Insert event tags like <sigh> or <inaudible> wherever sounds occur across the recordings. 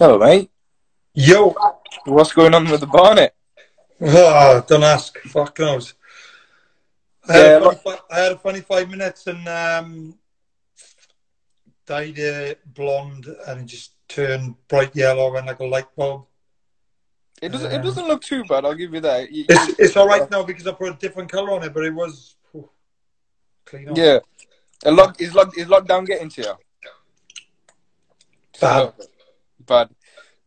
Hello, mate. Yo. What's going on with the Barnet? Oh, don't ask. Fuck knows. I had, a, funny, I had a funny five minutes and um, dyed it blonde and it just turned bright yellow and like a light bulb. It doesn't. it doesn't look too bad. I'll give you that. You, It's, it's all right now because I put a different color on it, but it was clean. Off. yeah. A lock is lock is lockdown getting to you? Bad. Bad.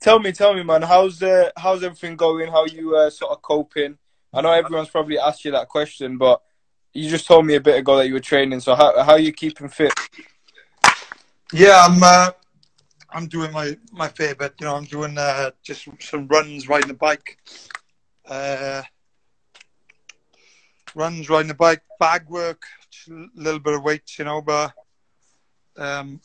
Tell me, tell me, man. How's uh, how's everything going? How you uh, sort of coping? I know everyone's probably asked you that question, but you just told me a bit ago that you were training. So how how are you keeping fit? Yeah, I'm. Uh, I'm doing my my fair bit. You know, I'm doing uh, just some runs, riding the bike. Uh, runs, riding the bike, bag work, a little bit of weights, you know, but um,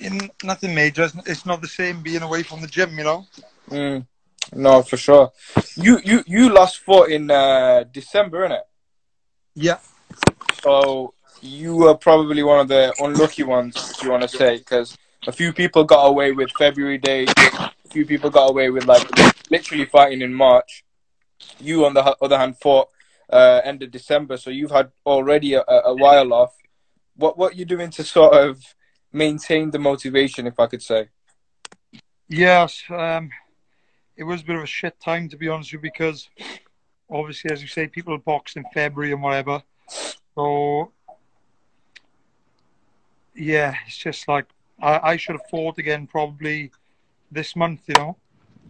in, nothing major. It's, it's not the same being away from the gym, you know. Mm. No, for sure. You you you last fought in uh, December, innit? Yeah. So you were probably one of the unlucky ones, if you want to say, because a few people got away with February dates. A few people got away with like literally fighting in March. You, on the other hand, fought uh, end of December, so you've had already a, a while off. What what you doing to sort of maintain the motivation, if I could say? Yes, um, it was a bit of a shit time to be honest with you because obviously, as you say, people boxed in February and whatever. So yeah, it's just like I, I should have fought again probably this month, you know,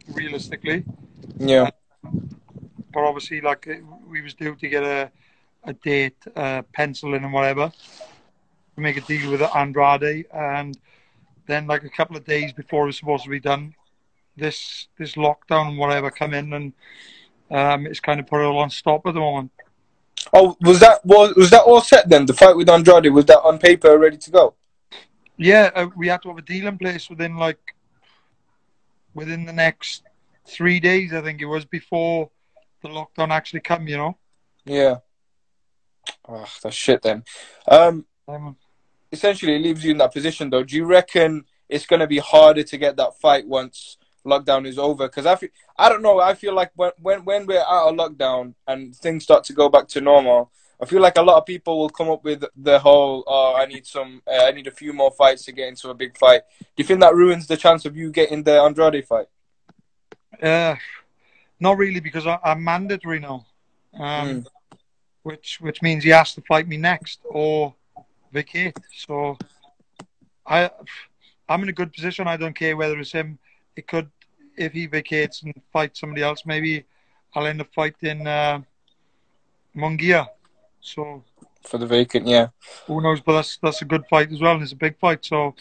realistically. Yeah. But obviously, like we was due to get a a date, uh, pencil in and whatever, to make a deal with Andrade, and then like a couple of days before it was supposed to be done, this this lockdown and whatever come in, and um, it's kind of put it all on stop at the moment. Oh, was that was was that all set then? The fight with Andrade was that on paper ready to go? Yeah, uh, we had to have a deal in place within like within the next three days. I think it was before the lockdown actually come. You know. Yeah. Oh, that's shit then. Um, Um, essentially, it leaves you in that position though. Do you reckon it's going to be harder to get that fight once lockdown is over? Because I feel, I don't know. I feel like when when when we're out of lockdown and things start to go back to normal, I feel like a lot of people will come up with the whole, "Oh, I need some, uh, I need a few more fights to get into a big fight." Do you think that ruins the chance of you getting the Andrade fight? uh, not really because I, I'm mandatory now, um, Mm. which which means he has to fight me next or vacate. So I I'm in a good position. I don't care whether it's him. It could if he vacates and fights somebody else. Maybe I'll end up fighting uh, Munguia. So For the vacant, yeah. who knows? But that's that's a good fight as well, and it's a big fight. So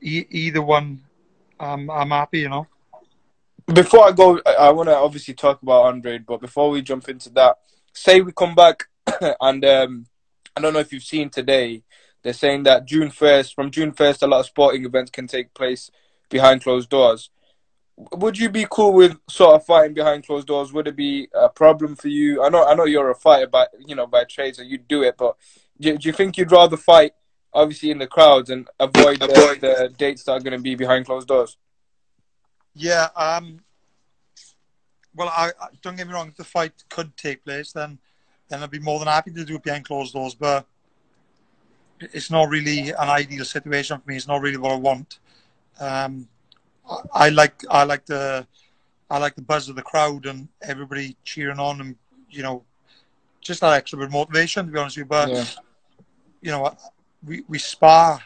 e- either one, um, I'm happy. You know. Before I go, I, I want to obviously talk about Andre, but before we jump into that, say we come back <coughs> and um, I don't know if you've seen today, they're saying that June 1st, from June 1st, a lot of sporting events can take place behind closed doors. Would you be cool with sort of fighting behind closed doors? Would it be a problem for you? I know, I know you're a fighter, by you know, by trade, so you'd do it. But do, do you think you'd rather fight, obviously, in the crowds and avoid, the, the dates that are going to be behind closed doors? Yeah. Um. Well, I, I don't get me wrong. If the fight could take place, then then I'd be more than happy to do it behind closed doors. But it's not really an ideal situation for me. It's not really what I want. Um, I, I like I like the I like the buzz of the crowd and everybody cheering on and you know just that extra bit of motivation. To be honest with you, but Yeah. you know we we spar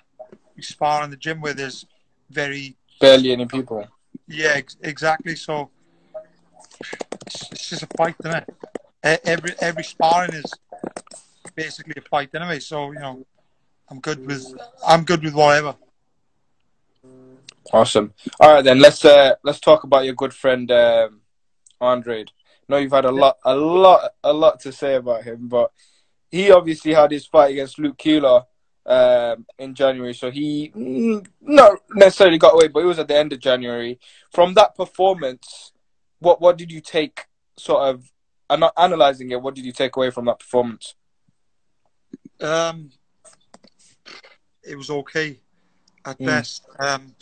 we spar in the gym where there's very Barely any people. yeah, ex- exactly. So it's, it's just a fight, isn't it? Every every sparring is basically a fight anyway. So you know, I'm good with I'm good with whatever. Awesome. All right then, let's uh let's talk about your good friend um, Andre. know you've had a lot, a lot, a lot to say about him, but he obviously had his fight against Luke Keeler um, in January, so he mm, not necessarily got away, but it was at the end of January. From that performance, what what did you take? Sort of, I'm not analyzing it. What did you take away from that performance? Um, it was okay at Mm. best. Um,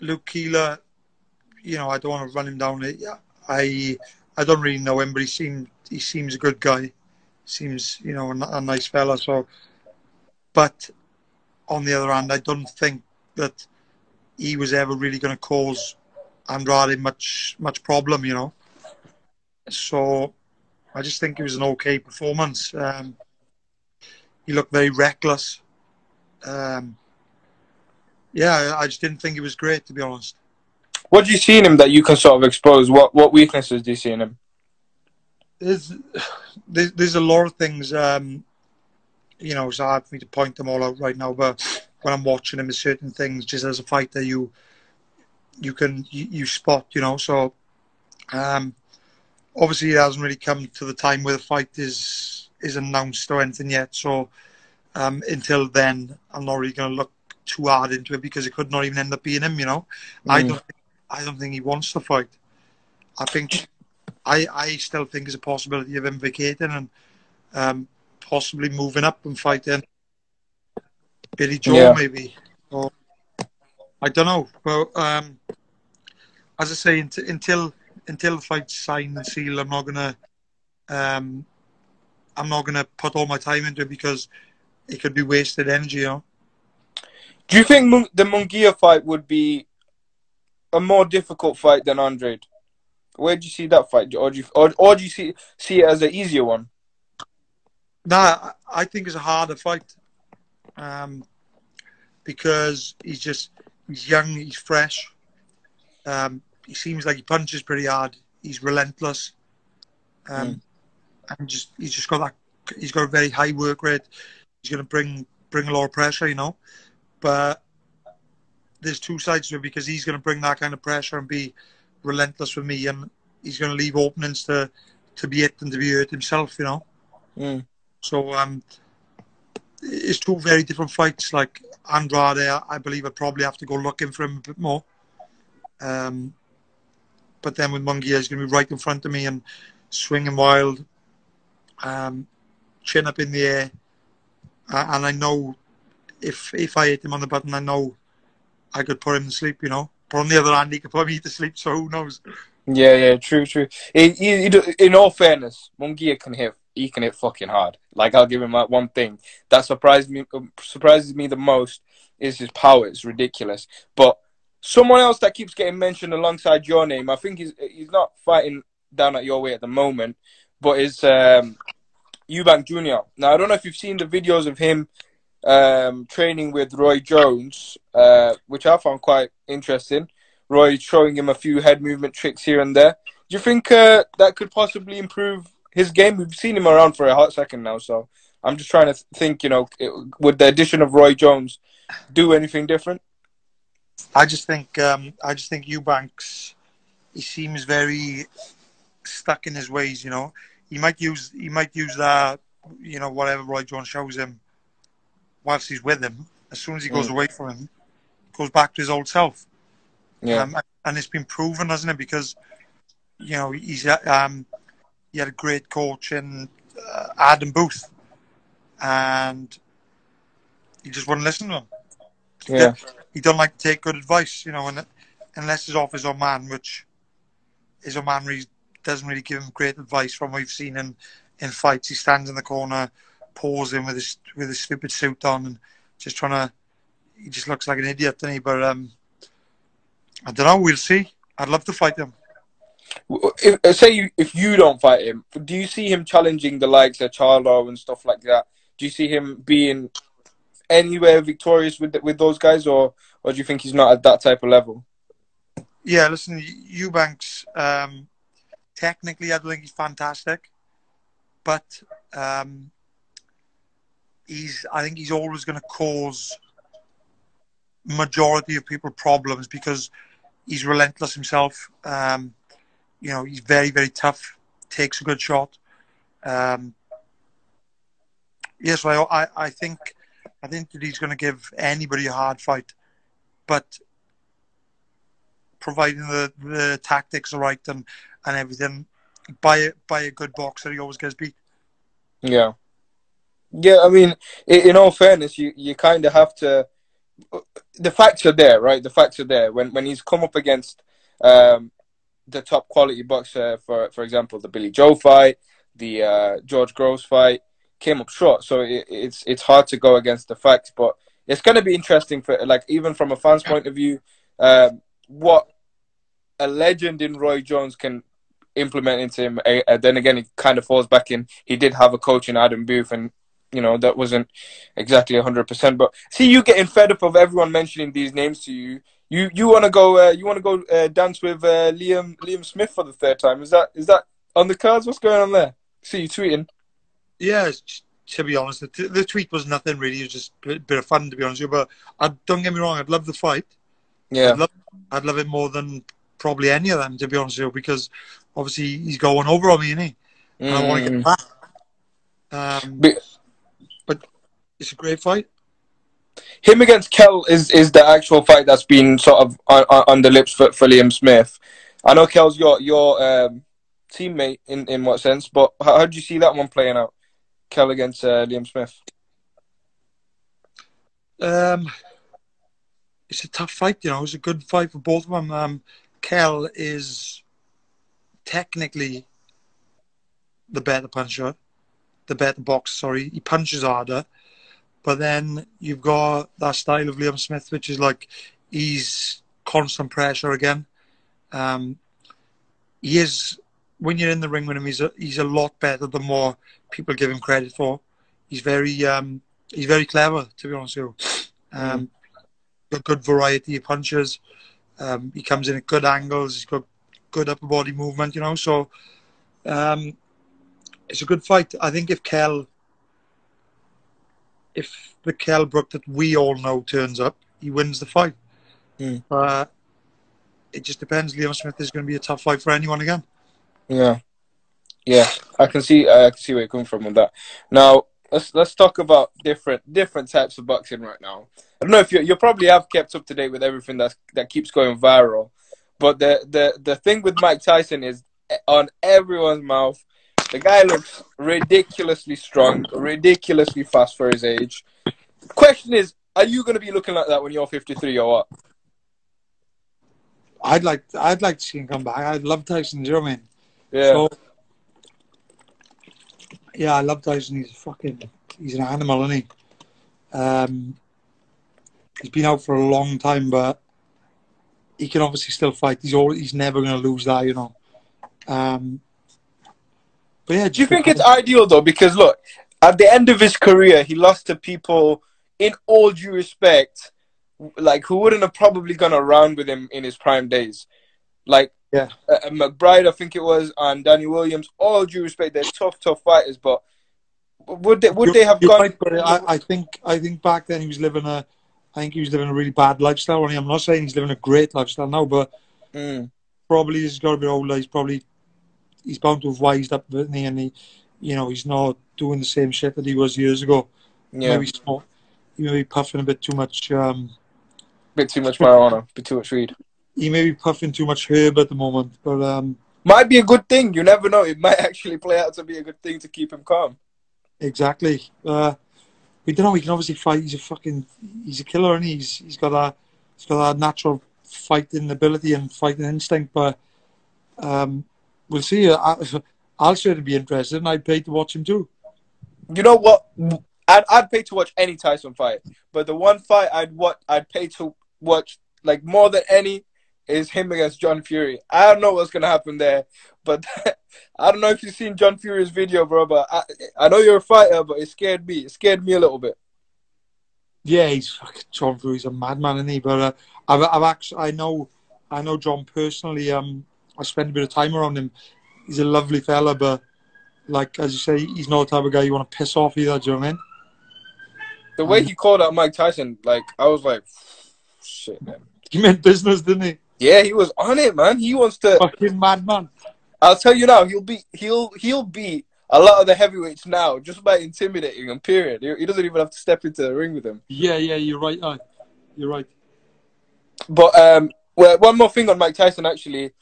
Luke Keeler, you know, I don't want to run him down. I I don't really know him, but he seems he seems a good guy. Seems you know a, a nice fella. So, but on the other hand, I don't think that he was ever really going to cause Andrade much much problem. You know, so I just think it was an okay performance. Um, he looked very reckless. Um, yeah, I just didn't think it was great, to be honest. What do you see in him that you can sort of expose? What what weaknesses do you see in him? There's there's, there's a lot of things. Um, you know, it's hard for me to point them all out right now. But when I'm watching him, there's certain things just as a fighter you you can you, you spot. You know, so um, obviously it hasn't really come to the time where the fight is is announced or anything yet. So um, until then, I'm not really going to look too hard into it because it could not even end up being him. You know, mm. I don't I don't think he wants to fight. I think I I still think there's a possibility of him vacating and um, possibly moving up and fighting Billy Joe yeah. maybe. Or I don't know. but um, as I say, until until the fight's signed and sealed, I'm not gonna um, I'm not gonna put all my time into it because it could be wasted energy. You know. Do you think the Munguia fight would be a more difficult fight than Andrade? Where do you see that fight, or do you, or, or do you see see it as an easier one? Nah, I think it's a harder fight, um, because he's just he's young, he's fresh. Um, he seems like he punches pretty hard. He's relentless, um, mm. and just he's just got that. He's got a very high work rate. He's going to bring bring a lot of pressure, you know. But there's two sides to it because he's going to bring that kind of pressure and be relentless with me, and he's going to leave openings to to be hit and to be hurt himself, you know. Mm. So um, it's two very different fights. Like Andrade, I believe I probably have to go looking for him a bit more. Um, but then with Munguia, he's going to be right in front of me and swinging wild, um, chin up in the air, uh, and I know if if I hit him on the button, I know I could put him to sleep, you know. But on the other hand, he could put me to sleep, so who knows? Yeah, yeah, true, true. He, he, he, in all fairness, Munguia can hit. He can hit fucking hard. Like I'll give him that one thing that surprised me. Surprises me the most is his power. It's ridiculous. But someone else that keeps getting mentioned alongside your name, I think he's he's not fighting down at your way at the moment, but is um, Eubank Jr. Now I don't know if you've seen the videos of him um, training with Roy Jones, uh, which I found quite interesting. Roy showing him a few head movement tricks here and there. Do you think uh, that could possibly improve his game? We've seen him around for a hot second now, so I'm just trying to think. You know, it, would the addition of Roy Jones do anything different? I just think um, I just think Eubanks. He seems very stuck in his ways. You know, he might use he might use that. You know, whatever Roy Jones shows him whilst he's with him, as soon as he goes mm. away from him, goes back to his old self. Yeah. Um, and it's been proven, hasn't it? Because you know he's um, he had a great coach in uh, Adam Booth, and he just wouldn't listen to him. Yeah. He don't like to take good advice, you know, and unless it's off his own man, which his own man really doesn't really give him great advice from what we've seen in in fights. He stands in the corner posing with his with his stupid suit on and just trying to. He just looks like an idiot, doesn't he? But um, I don't know. We'll see. I'd love to fight him. If, uh, say you, if you don't fight him, do you see him challenging the likes of Charlo and stuff like that? Do you see him being anywhere victorious with with those guys, or or do you think he's not at that type of level? Yeah, listen, Eubanks. Um, technically, I think he's fantastic, but um, he's I think he's always going to cause majority of people problems because he's relentless himself. Um, you know, he's very very tough. Takes a good shot. Um, yes, I, I I think I think that he's going to give anybody a hard fight, but providing the, the tactics are right and, and everything, by by a good boxer, he always gets beat. Yeah. Yeah, I mean, in all fairness, you, you kind of have to the facts are there, right? The facts are there. When when he's come up against um, the top quality boxer, for for example, the Billy Joe fight, the uh, George Groves fight, came up short. So it, it's it's hard to go against the facts, but it's going to be interesting for like even from a fan's point of view, um, what a legend in Roy Jones can implement into him. Uh, then again, it kind of falls back in. He did have a coach in Adam Booth, and you know that wasn't exactly hundred percent. But see, you getting fed up of everyone mentioning these names to you. You you want to go? Uh, you want to go uh, dance with uh, Liam Liam Smith for the third time? Is that is that on the cards? What's going on there? See you tweeting. Yeah, to be honest, the, the tweet was nothing really. It was just a bit, of fun, to be honest with you. But I, don't get me wrong, I'd love the fight. Yeah, I'd love, I'd love it more than probably any of them, to be honest with you, because obviously he's going over on me, isn't he? And I want to get Mm. back. Um, But- but it's a great fight. him against Kell is is the actual fight that's been sort of on, on, the lips for, for Liam Smith. I know Kell's your your um, teammate in in what sense, but how, how do you see that one playing out? Kell against uh, Liam Smith. Um, it's a tough fight, you know. It's a good fight for both of them. Um, Kell is technically the better puncher, the better boxer. Sorry, he punches harder, but then you've got that style of Liam Smith, which is like he's constant pressure again. Um, he is when you're in the ring with him, he's a, he's a lot better the what people give him credit for. He's very um, he's very clever, to be honest with you. Um, got good variety of punches. Um, he comes in at good angles. He's got good upper body movement, you know. So um, it's a good fight. I think if Kell, if the Kell Brook that we all know turns up, he wins the fight. Mm. But it just depends. Liam Smith is going to be a tough fight for anyone again. Yeah, yeah, I can see I can see where you're coming from with that. Now let's let's talk about different different types of boxing right now. I don't know if you you probably have kept up to date with everything that that keeps going viral, but the the the thing with Mike Tyson is eh, on everyone's mouth. The guy looks ridiculously strong, ridiculously fast for his age. Question is, are you going to be looking like that when you're 53 or what? I'd like I'd like to see him come back. I'd love Tyson. Do you know what I mean? Yeah, So, yeah, I love Tyson. He's fucking, he's an animal, isn't he? Um, he's been out for a long time, but he can obviously still fight. He's all, he's never going to lose that, you know. Um, but yeah, Do you think it's ideal though? Because look, at the end of his career, he lost to people in all due respect, like who wouldn't have probably gone around with him in his prime days, like Yeah. uh, McBride, I think it was, and Danny Williams. All due respect, they're tough, tough fighters, but would they would You're- they have gone? right, but I, I think I think back then he was living a, I think he was living a really bad lifestyle. Only I'm not saying he's living a great lifestyle now, but Mm, probably he's got a bit older. He's probably he's bound to have wised up, isn't he? And he, you know, he's not doing the same shit that he was years ago. yeah, Maybe smoke, he may be puffing a bit too much. Um, bit too much marijuana, bit too much weed. He may be puffing too much herb at the moment, but um, Might be a good thing. You never know. It might actually play out to be a good thing to keep him calm. exactly. Uh, we don't know. He can obviously fight. He's a fucking, he's a killer, and he's he's got a he's got a natural fighting ability and fighting instinct. But um, we'll see. I, <laughs> I'll certainly be interested, and I'd pay to watch him too. You know what? I'd I'd pay to watch any Tyson fight, but the one fight I'd what I'd pay to watch like more than any is him against John Fury. I don't know what's gonna happen there, but <laughs> I don't know if you've seen John Fury's video, bro. But I I know you're a fighter, but it scared me. It scared me a little bit. Yeah, he's fucking John Fury's a madman, isn't he? But uh, I've, I've actually, I know, I know John personally. Um, I spent a bit of time around him. He's a lovely fella, but like as you say, he's not the type of guy you want to piss off either. Do you know what I mean? The way he called out Mike Tyson, like I was like, shit, man. <laughs> He meant business, didn't he? Yeah, he was on it, man. He wants to. Fucking madman. I'll tell you now, he'll be he'll he'll beat a lot of the heavyweights now just by intimidating them. Period. He, he doesn't even have to step into the ring with them. Yeah, yeah, you're right. Uh, you're right. But um, well, one more thing on Mike Tyson actually,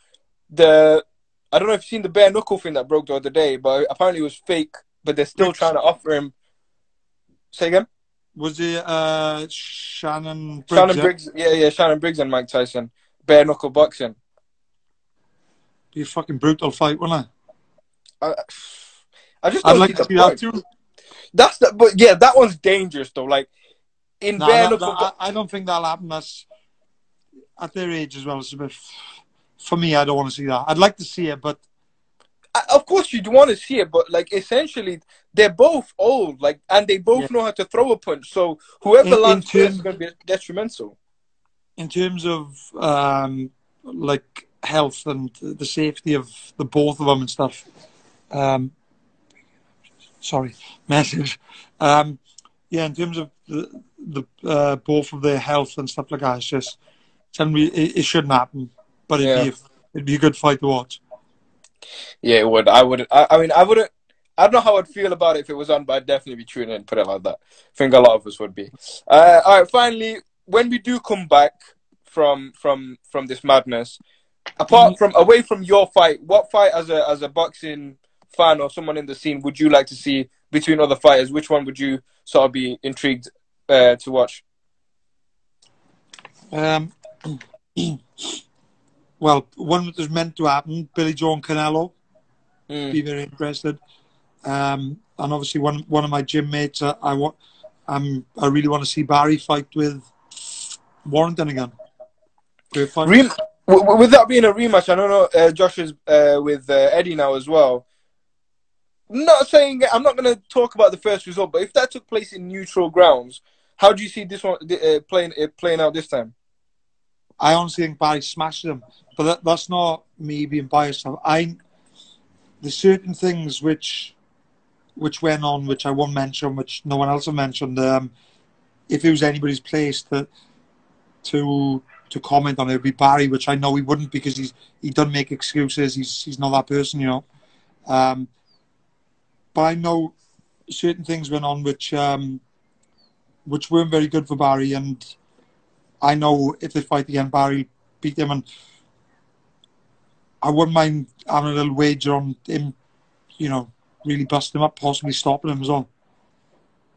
the I don't know if you've seen the bare knuckle thing that broke the other day, but apparently it was fake. But they're still trying to offer him. Say again. Was it uh, Shannon Briggs? Shannon? Briggs, yeah, yeah, Shannon Briggs and Mike Tyson, bare knuckle boxing. Be a fucking brutal fight, wouldn't it? I, I just I'd like to see that too. That's the, but yeah, that one's dangerous though. Like in No, bare that- knuckle, that- I, I don't think that'll happen. That's at their age as well. It's a bit. For me, I don't want to see that. I'd like to see it, but I, of course you'd want to see it, but like essentially they're both old, like, and they both Yeah. know how to throw a punch. So whoever In- in lands first is going to be detrimental. In terms of um, like health and the safety of the both of them and stuff. Um, sorry, <laughs> message. Um, yeah, in terms of the, the uh, both of their health and stuff like that, it's just we, it, it shouldn't happen. But it'd, Yeah. be a, it'd be a good fight to watch. Yeah, it would. I would. I, I mean, I wouldn't. I don't know how I'd feel about it if it was on, but I'd definitely be tuning in. And put it like that. I think a lot of us would be. Uh, all right. Finally, when we do come back from from from this madness, apart Mhm. from away from your fight, what fight as a as a boxing fan or someone in the scene would you like to see between other fighters? Which one would you sort of be intrigued uh, to watch? Um, <clears throat> well, one that was meant to happen, Billy Joe and Canelo. Mm. be very interested. Um, and obviously, one one of my gym mates, uh, I want, I'm, I really want to see Barry fight with Warrington again. Rem- w- w- with that being a rematch, I don't know. Uh, Josh is uh, with uh, Eddie now as well. Not saying I'm not going to talk about the first result, but if that took place in neutral grounds, how do you see this one uh, playing uh, playing out this time? I honestly think Barry smashed him, but that, that's not me being biased. I there's certain things which which went on, which I won't mention, which no one else have mentioned. Um, if it was anybody's place to to to comment on be Barry, which I know he wouldn't because he's he doesn't make excuses. He's he's not that person, you know. Um, but I know certain things went on which um, which weren't very good for Barry, and I know if they fight again, Barry beat him, and I wouldn't mind having a little wager on him, you know, really busting him up, possibly stopping him as well.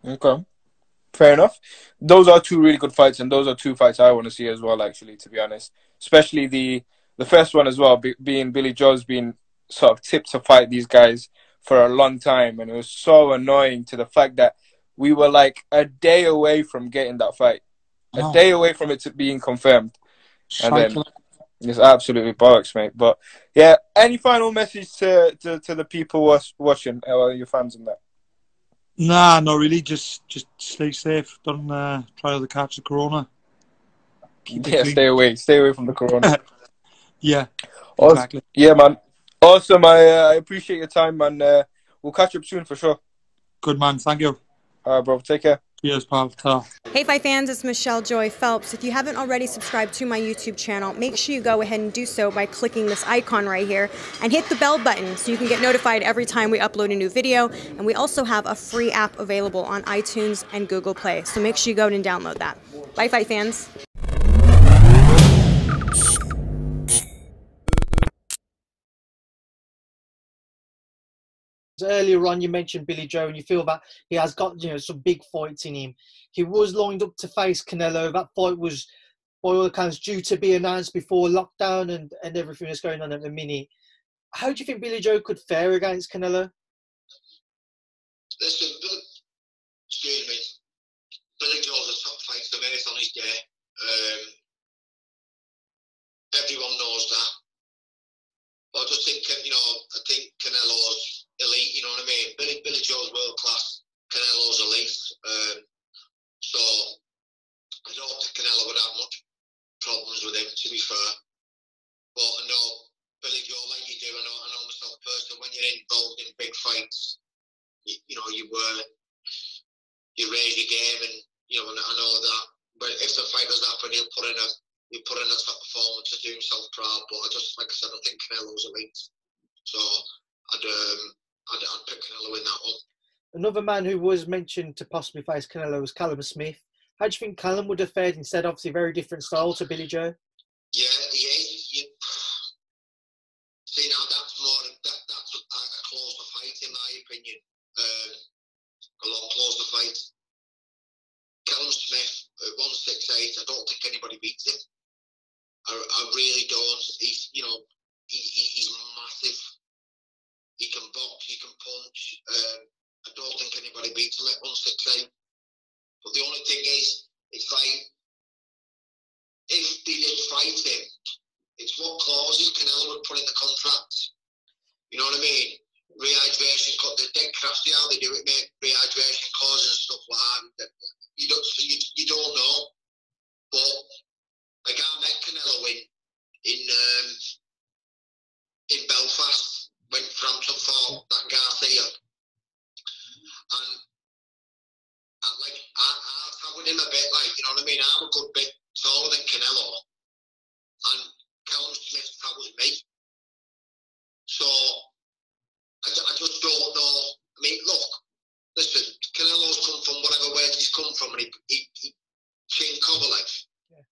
Okay, fair enough. Those are two really good fights, and those are two fights I want to see as well. Actually, to be honest, especially the the first one as well, be, being Billy Joe's been sort of tipped to fight these guys for a long time, and it was so annoying to the fact that we were like a day away from getting that fight, a Oh. day away from it to being confirmed. And then-. It's absolutely bollocks, mate. But yeah, any final message to to, to the people was, watching, or your fans and that? Nah, no, really, just just stay safe. Don't uh, try to catch the corona. Keep <laughs> Yeah, stay away, stay away from the corona. <laughs> Yeah, exactly. Yeah, man. Awesome. I uh, I appreciate your time, man. Uh, we'll catch up soon for sure. Good man. Thank you. All right, bro. Take care. Hey Fight fans, it's Michelle Joy Phelps. If you haven't already subscribed to my YouTube channel, make sure you go ahead and do so by clicking this icon right here and hit the bell button so you can get notified every time we upload a new video. And we also have a free app available on iTunes and Google Play, so make sure you go and download that. Bye Fight fans. Earlier on you mentioned Billy Joe and you feel that he has got you know some big fights in him. He was lined up to face Canelo. That fight was by all accounts due to be announced before lockdown and, and everything that's going on at the minute. How do you think Billy Joe could fare against Canelo? Listen, excuse me. Billy Joe's a top fighter me on his day. Um, everyone knows that. But I just think, you know, I think Canelo's elite, you know what I mean? Billy, Billy Joe's world class, Canelo's elite. Um, so I don't think Canelo would have much problems with him, to be fair. But I know Billy Joe, like you do, I know, I know myself personally, when you're involved in big fights, you, you know, you uh, you raise your game, and you know, and I know that. But if the fight does happen, he'll put in a he'll put in a top performance to do himself proud. But I just, like I said, I think Canelo's elite, so I'd um, I'd, I'd pick Canelo in that one. Another man who was mentioned to possibly face Canelo was Callum Smith. How do you think Callum would have fared instead? Obviously, very different style to Billy Joe. Yeah, yeah. You, see now that's more that that's a, a closer fight in my opinion. Um, a lot closer fight. Callum Smith, one six eight. I don't think anybody beats him. I, I really don't. He's, you know, he, he, he's massive. He can box, he can punch. Um, I don't think anybody beats him at 168. But the only thing is, it's like, if they did fight him, it's what clauses Canelo would put in the contract. You know what I mean? Rehydration, they're dead crafty how they do it, mate. Rehydration clauses and stuff like that. You don't, you, you don't know. But like I met Canelo in in um, in Belfast when Frampton fought that Garcia, and I, like I, I travelled him a bit, like you know what I mean. I'm a good bit taller than Canelo, and Callum Smith travels me. So I, I just don't know. I mean, look, listen, Canelo's come from whatever where he's come from, and he, he, he King Kovalev. Yeah.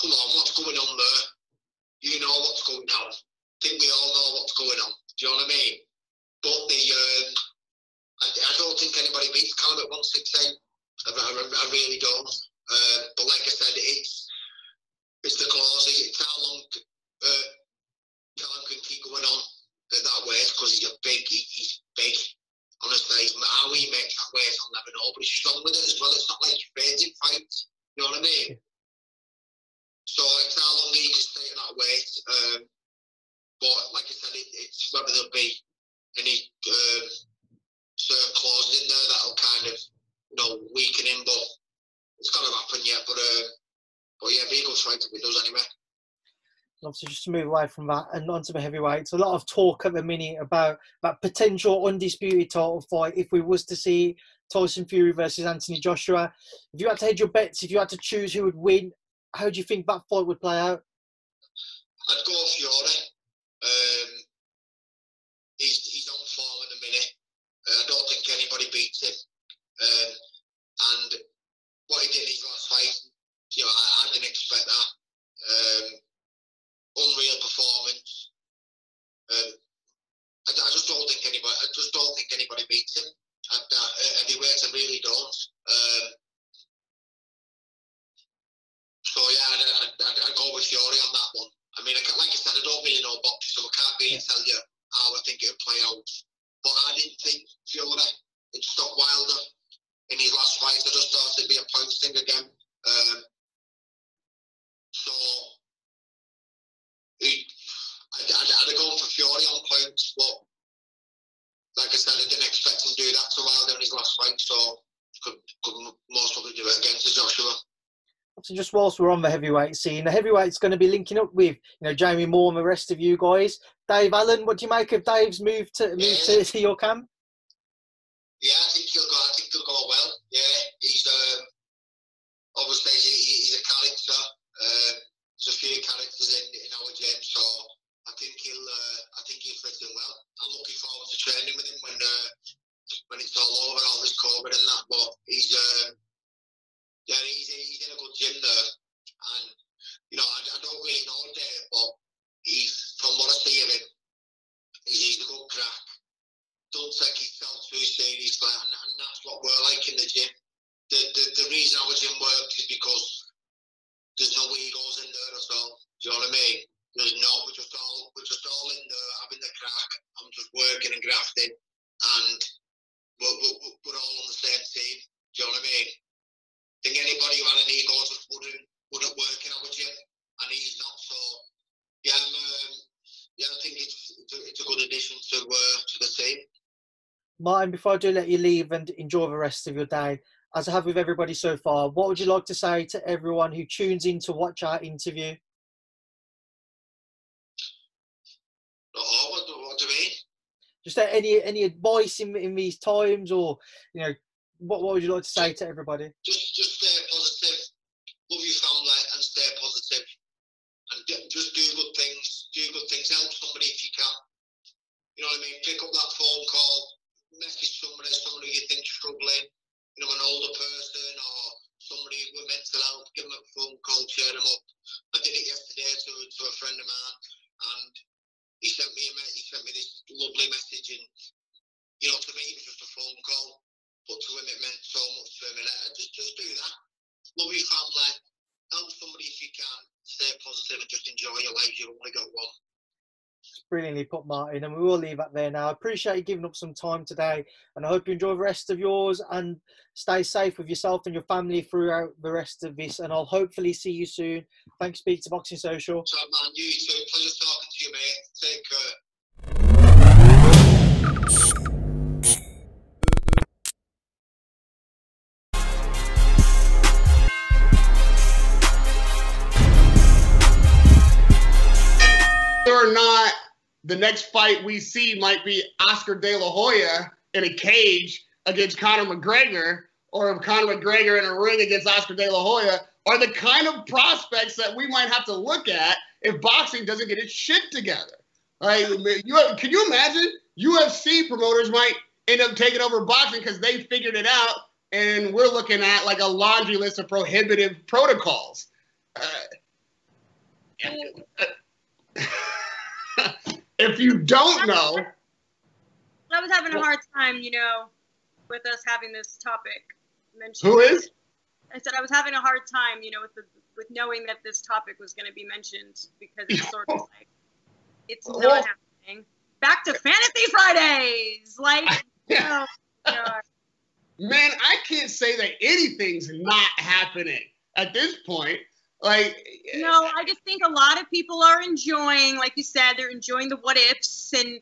Come on, what's going on there? You know what's going on. Think we all know what's going on. Do you know what I mean? But the um, I, I don't think anybody beats Callum at 168. I, I, I really don't. Uh, but like I said, it's it's the clauses. It's how long uh, Callum can keep going on at that weight because he's a big, he, he's big. Honestly, how he makes that weight, I'll never know. But he's strong with it as well. It's not like he's in fights. You know what I mean? So it's how long he can stay at that weight. Um, but like I said, it, it's whether there'll be any um, certain clauses in there that'll kind of, you know, weaken him. But it's got to happen yet. But uh, but yeah, be a good fight if it does anyway. Obviously just to move away from that and onto the heavyweights, a lot of talk at the minute about that potential undisputed title fight if we was to see Tyson Fury versus Anthony Joshua. If you had to hedge your bets, if you had to choose who would win, how do you think that fight would play out? I'd go Fury. Um, he's, he's on form in a minute. Uh, I don't think anybody beats him. Um, and what he did in his last fight, you know, I, I didn't expect that. Um, unreal performance. Um, I, I, just don't think anybody. I just don't think anybody beats him at that uh, heavyweight. I really don't. Um, so yeah, I'd, I'd, I'd, go with Fury on that one. I mean, I like I said, I don't really know boxing, so I can't really tell you how I think it would play out. But I didn't think Fury would stop Wilder in his last fight. I just thought it'd be a points thing again. Um, so I'd, I'd, I'd have gone for Fury on points, but like I said, I didn't expect him to do that to Wilder in his last fight, so could, could most probably do it against Joshua. So just whilst we're on the heavyweight scene, the heavyweight's going to be linking up with you know Jamie Moore and the rest of you guys. Dave Allen, what do you make of Dave's move to move yeah. to, to, your camp? Yeah, I think he'll go. I think he'll go well. Yeah, he's um, obviously he's a character. Uh, there's a few characters in, in our gym, so I think he'll uh, I think he'll fit in well. I'm looking forward to training with him when uh, when it's all over, all this COVID and that. But he's um, yeah, he's, he's in a good gym there, and you know I, I don't really know Dave, but he's from what I see of him, he's, he's a good crack. Don't take himself too seriously, and, and that's what we're like in the gym. The, the, the reason our gym works is because there's no egos in there at all. Do you know what I mean? There's no, we're just all we're just all in there having the crack. I'm just working and grafting, and we're, we're, we're all on the same team. Do you know what I mean? I think anybody who had an ego just wouldn't wouldn't work in our gym, and he's not. So yeah, I'm, um, yeah, I think it's it's a, it's a good addition to uh, to the team. Martin, before I do let you leave and enjoy the rest of your day, as I have with everybody so far, what would you like to say to everyone who tunes in to watch our interview? Oh, what, do, what do you mean? Just any any advice in in these times, or you know, what what would you like to say to everybody? Just just stay positive, love your family, and stay positive, and just do good things. Do good things. Help somebody if you can. You know what I mean? Pick up that phone call, message somebody, somebody you think struggling you know, an older person or somebody with mental health, give them a phone call, cheer them up. I did it yesterday to, to a friend of mine, and he sent me a he sent me this lovely message, and you know, to me it was just a phone call, but to him it meant so much to him. And I just just do that. Love your family, help somebody if you can, stay positive, and just enjoy your life. You've only got one. It's brilliantly put, Martin, and we will leave that there now. I appreciate you giving up some time today, and I hope you enjoy the rest of yours and stay safe with yourself and your family throughout the rest of this. And I'll hopefully see you soon. Thanks, Speak to Boxing Social. So, man, you too. Pleasure talking to you, mate. Take care. Or not the next fight we see might be Oscar De La Hoya in a cage against Conor McGregor, or Conor McGregor in a ring against Oscar De La Hoya, are the kind of prospects that we might have to look at if boxing doesn't get its shit together. Like, you, can you imagine? UFC promoters might end up taking over boxing because they figured it out, and we're looking at like a laundry list of prohibitive protocols. Uh, <laughs> if you don't know, I was having a hard time, you know, with us having this topic mentioned. who is? I said I was having a hard time, you know, with the with knowing that this topic was going to be mentioned because it's sort of like it's not Well- happening. Back to Fantasy Fridays, like <laughs> know, Man, I can't say that anything's not happening at this point. Like, No, I just think a lot of people are enjoying, like you said, they're enjoying the what ifs and,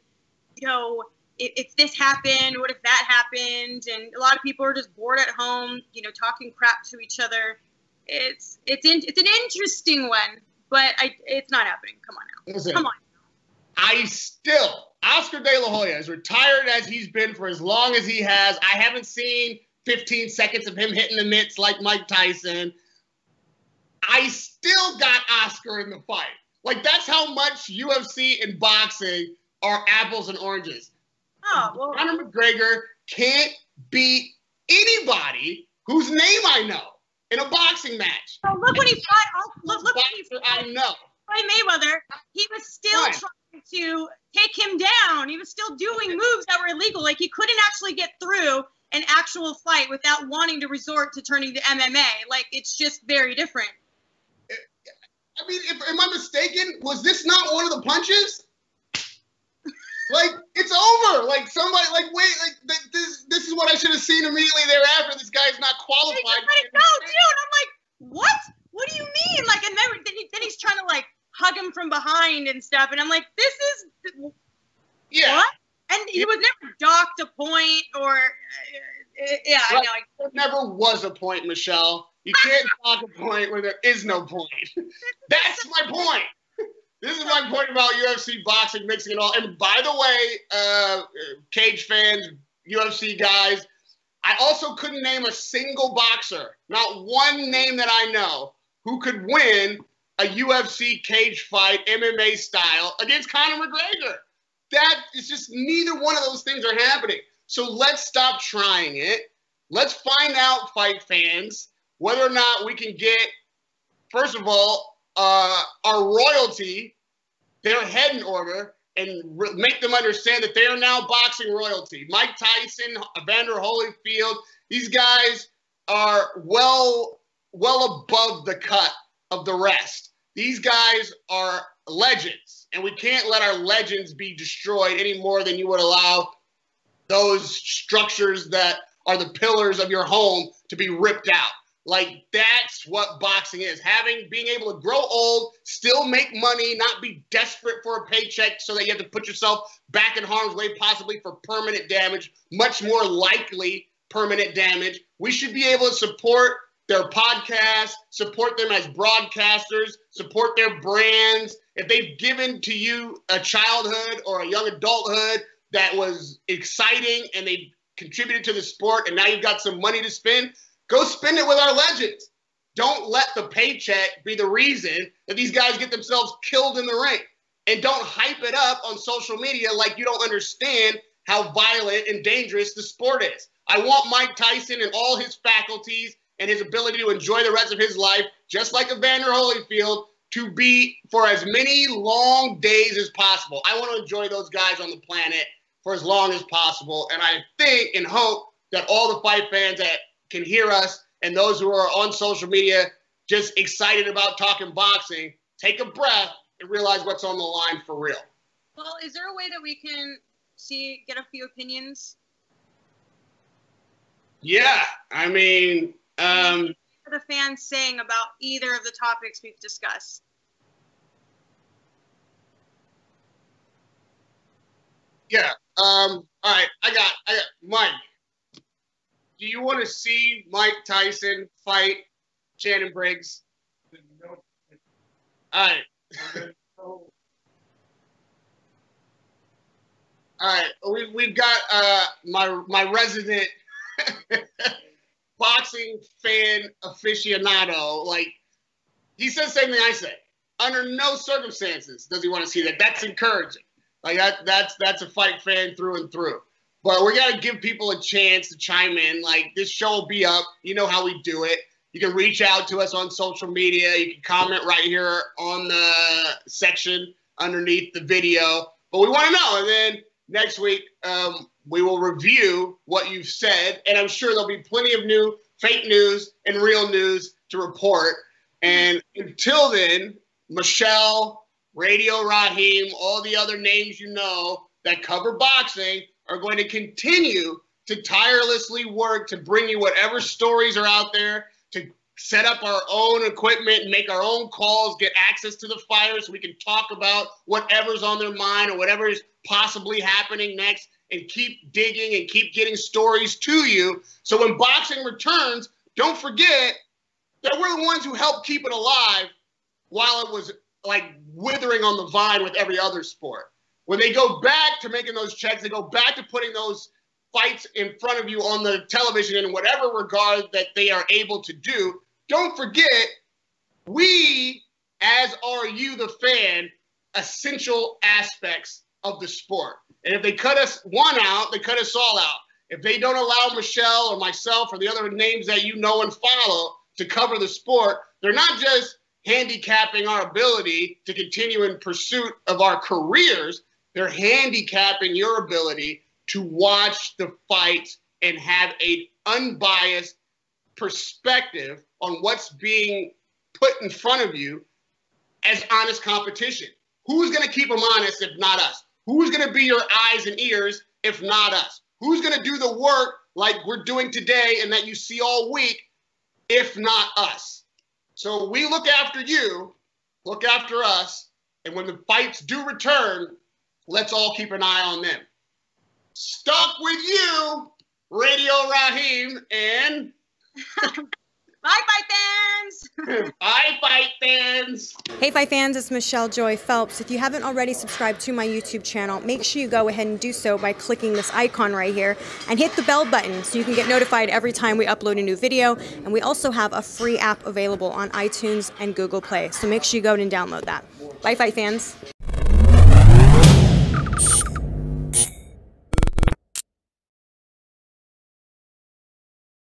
you know, if, if this happened, what if that happened? And a lot of people are just bored at home, you know, talking crap to each other. It's it's in, it's an interesting one, but I it's not happening. Come on now, listen, come on. I still, Oscar De La Hoya, as retired as he's been for as long as he has, I haven't seen 15 seconds of him hitting the mitts like Mike Tyson. I still got Oscar in the fight. Like, that's how much UFC and boxing are apples and oranges. Oh well, Conor McGregor can't beat anybody whose name I know in a boxing match. oh, look when he fought. Look, look when he fought I know. Floyd Mayweather. He was still Right. trying to take him down. He was still doing moves that were illegal. Like he couldn't actually get through an actual fight without wanting to resort to turning to MMA. Like it's just very different. I mean, if am I mistaken? Was this not one of the punches? like it's over. Like somebody, like wait, like th- this. This is what I should have seen immediately thereafter. This guy's not qualified. let it go, dude. I'm like, what? What do you mean? Like, and then, then, he, then he's trying to like hug him from behind and stuff. And I'm like, this is Yeah, what? And he was never docked a point or, uh, yeah, I know. There never was a point, Michelle. You can't talk a point where there is no point. That's my point. This is my point about UFC boxing mixing it all. And by the way, uh, cage fans, UFC guys, I also couldn't name a single boxer, not one name that I know, who could win a UFC cage fight, MMA style, against Conor McGregor. That is just neither one of those things are happening. So let's stop trying it. Let's find out, fight fans, whether or not we can get, first of all, uh, our royalty, their head in order, and re- make them understand that they are now boxing royalty. Mike Tyson, Evander Holyfield, these guys are well, well above the cut of the rest. These guys are legends, and we can't let our legends be destroyed any more than you would allow those structures that are the pillars of your home to be ripped out. Like that's what boxing is. Having being able to grow old, still make money, not be desperate for a paycheck so that you have to put yourself back in harm's way, possibly for permanent damage, much more likely permanent damage. We should be able to support their podcasts, support them as broadcasters, support their brands. If they've given to you a childhood or a young adulthood that was exciting and they contributed to the sport and now you've got some money to spend, go spend it with our legends. Don't let the paycheck be the reason that these guys get themselves killed in the ring. And don't hype it up on social media like you don't understand how violent and dangerous the sport is. I want Mike Tyson and all his faculties and his ability to enjoy the rest of his life, just like Evander Holyfield, to be for as many long days as possible. I want to enjoy those guys on the planet for as long as possible. And I think and hope that all the fight fans that can hear us and those who are on social media just excited about talking boxing, take a breath and realize what's on the line for real. Well, is there a way that we can see get a few opinions? Yeah, I mean, um, what are the fans saying about either of the topics we've discussed? Yeah. Um, all right. I got, I got Mike. Do you want to see Mike Tyson fight Shannon Briggs? No. All right. all right. We, we've got uh, my my resident <laughs> boxing fan aficionado. Like he says the same thing I say. Under no circumstances does he want to see that. That's encouraging. Like that that's that's a fight fan through and through. But we gotta give people a chance to chime in. Like this show will be up. You know how we do it. You can reach out to us on social media. You can comment right here on the section underneath the video. But we want to know. And then next week, um, we will review what you've said. And I'm sure there'll be plenty of new fake news and real news to report. And until then, Michelle, Radio Raheem, all the other names you know that cover boxing are going to continue to tirelessly work to bring you whatever stories are out there, to set up our own equipment, make our own calls, get access to the fire so we can talk about whatever's on their mind or whatever is possibly happening next and keep digging and keep getting stories to you. So when boxing returns, don't forget that we're the ones who helped keep it alive while it was like withering on the vine with every other sport. When they go back to making those checks, they go back to putting those fights in front of you on the television in whatever regard that they are able to do. Don't forget, we, as are you, the fan, essential aspects of the sport. And if they cut us one out, they cut us all out. If they don't allow Michelle or myself or the other names that you know and follow to cover the sport, they're not just handicapping our ability to continue in pursuit of our careers, they're handicapping your ability to watch the fights and have an unbiased perspective on what's being put in front of you as honest competition. Who's going to keep them honest if not us? Who's going to be your eyes and ears if not us? Who's going to do the work like we're doing today and that you see all week if not us? So we look after you, look after us, and when the fights do return, let's all keep an eye on them. Stuck with you, Radio Raheem, and <laughs> Bye, fight fans! <laughs> Bye, fight fans! Hey, fight fans, it's Michelle Joy Phelps. If you haven't already subscribed to my YouTube channel, make sure you go ahead and do so by clicking this icon right here and hit the bell button so you can get notified every time we upload a new video. And we also have a free app available on iTunes and Google Play, so make sure you go and download that. Bye, fight fans!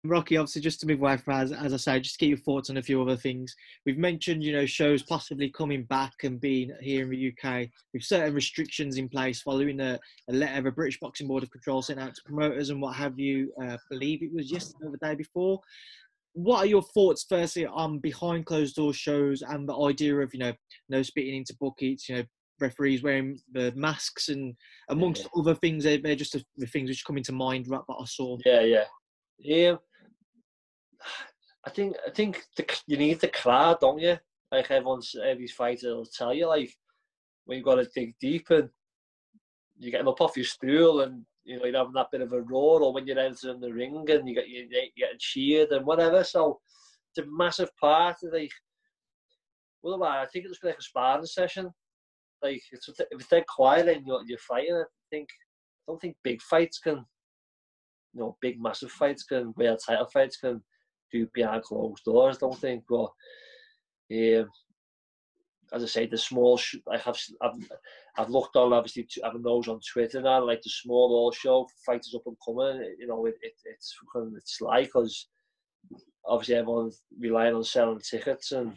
Rocky, obviously, just to move away from as, as I say, just to get your thoughts on a few other things. We've mentioned, you know, shows possibly coming back and being here in the UK with certain restrictions in place following a, a letter of a British Boxing Board of Control sent out to promoters and what have you. Uh, believe it was yesterday or the day before. What are your thoughts, firstly, on behind closed door shows and the idea of, you know, no spitting into buckets, you know, referees wearing the masks and amongst yeah. other things, they're just the things which come into mind right that I saw. Yeah, yeah. Yeah, I think I think the, you need the crowd, don't you? Like everyone's every fighter will tell you, like when you've got to dig deep and you're getting up off your stool and you know you're having that bit of a roar, or when you're entering the ring and you get you getting cheered and whatever. So it's a massive part of like. Well, I think it was like a sparring session. Like it's if it's dead quiet and you're you're fighting, I think I don't think big fights can, you know, big massive fights can, world title fights can do behind closed doors. Don't think, but um, as I say, the small sh- I have I've, I've looked on obviously to, having those on Twitter now, like the small all show fighters up and coming. You know, it, it it's it's like because obviously everyone's relying on selling tickets and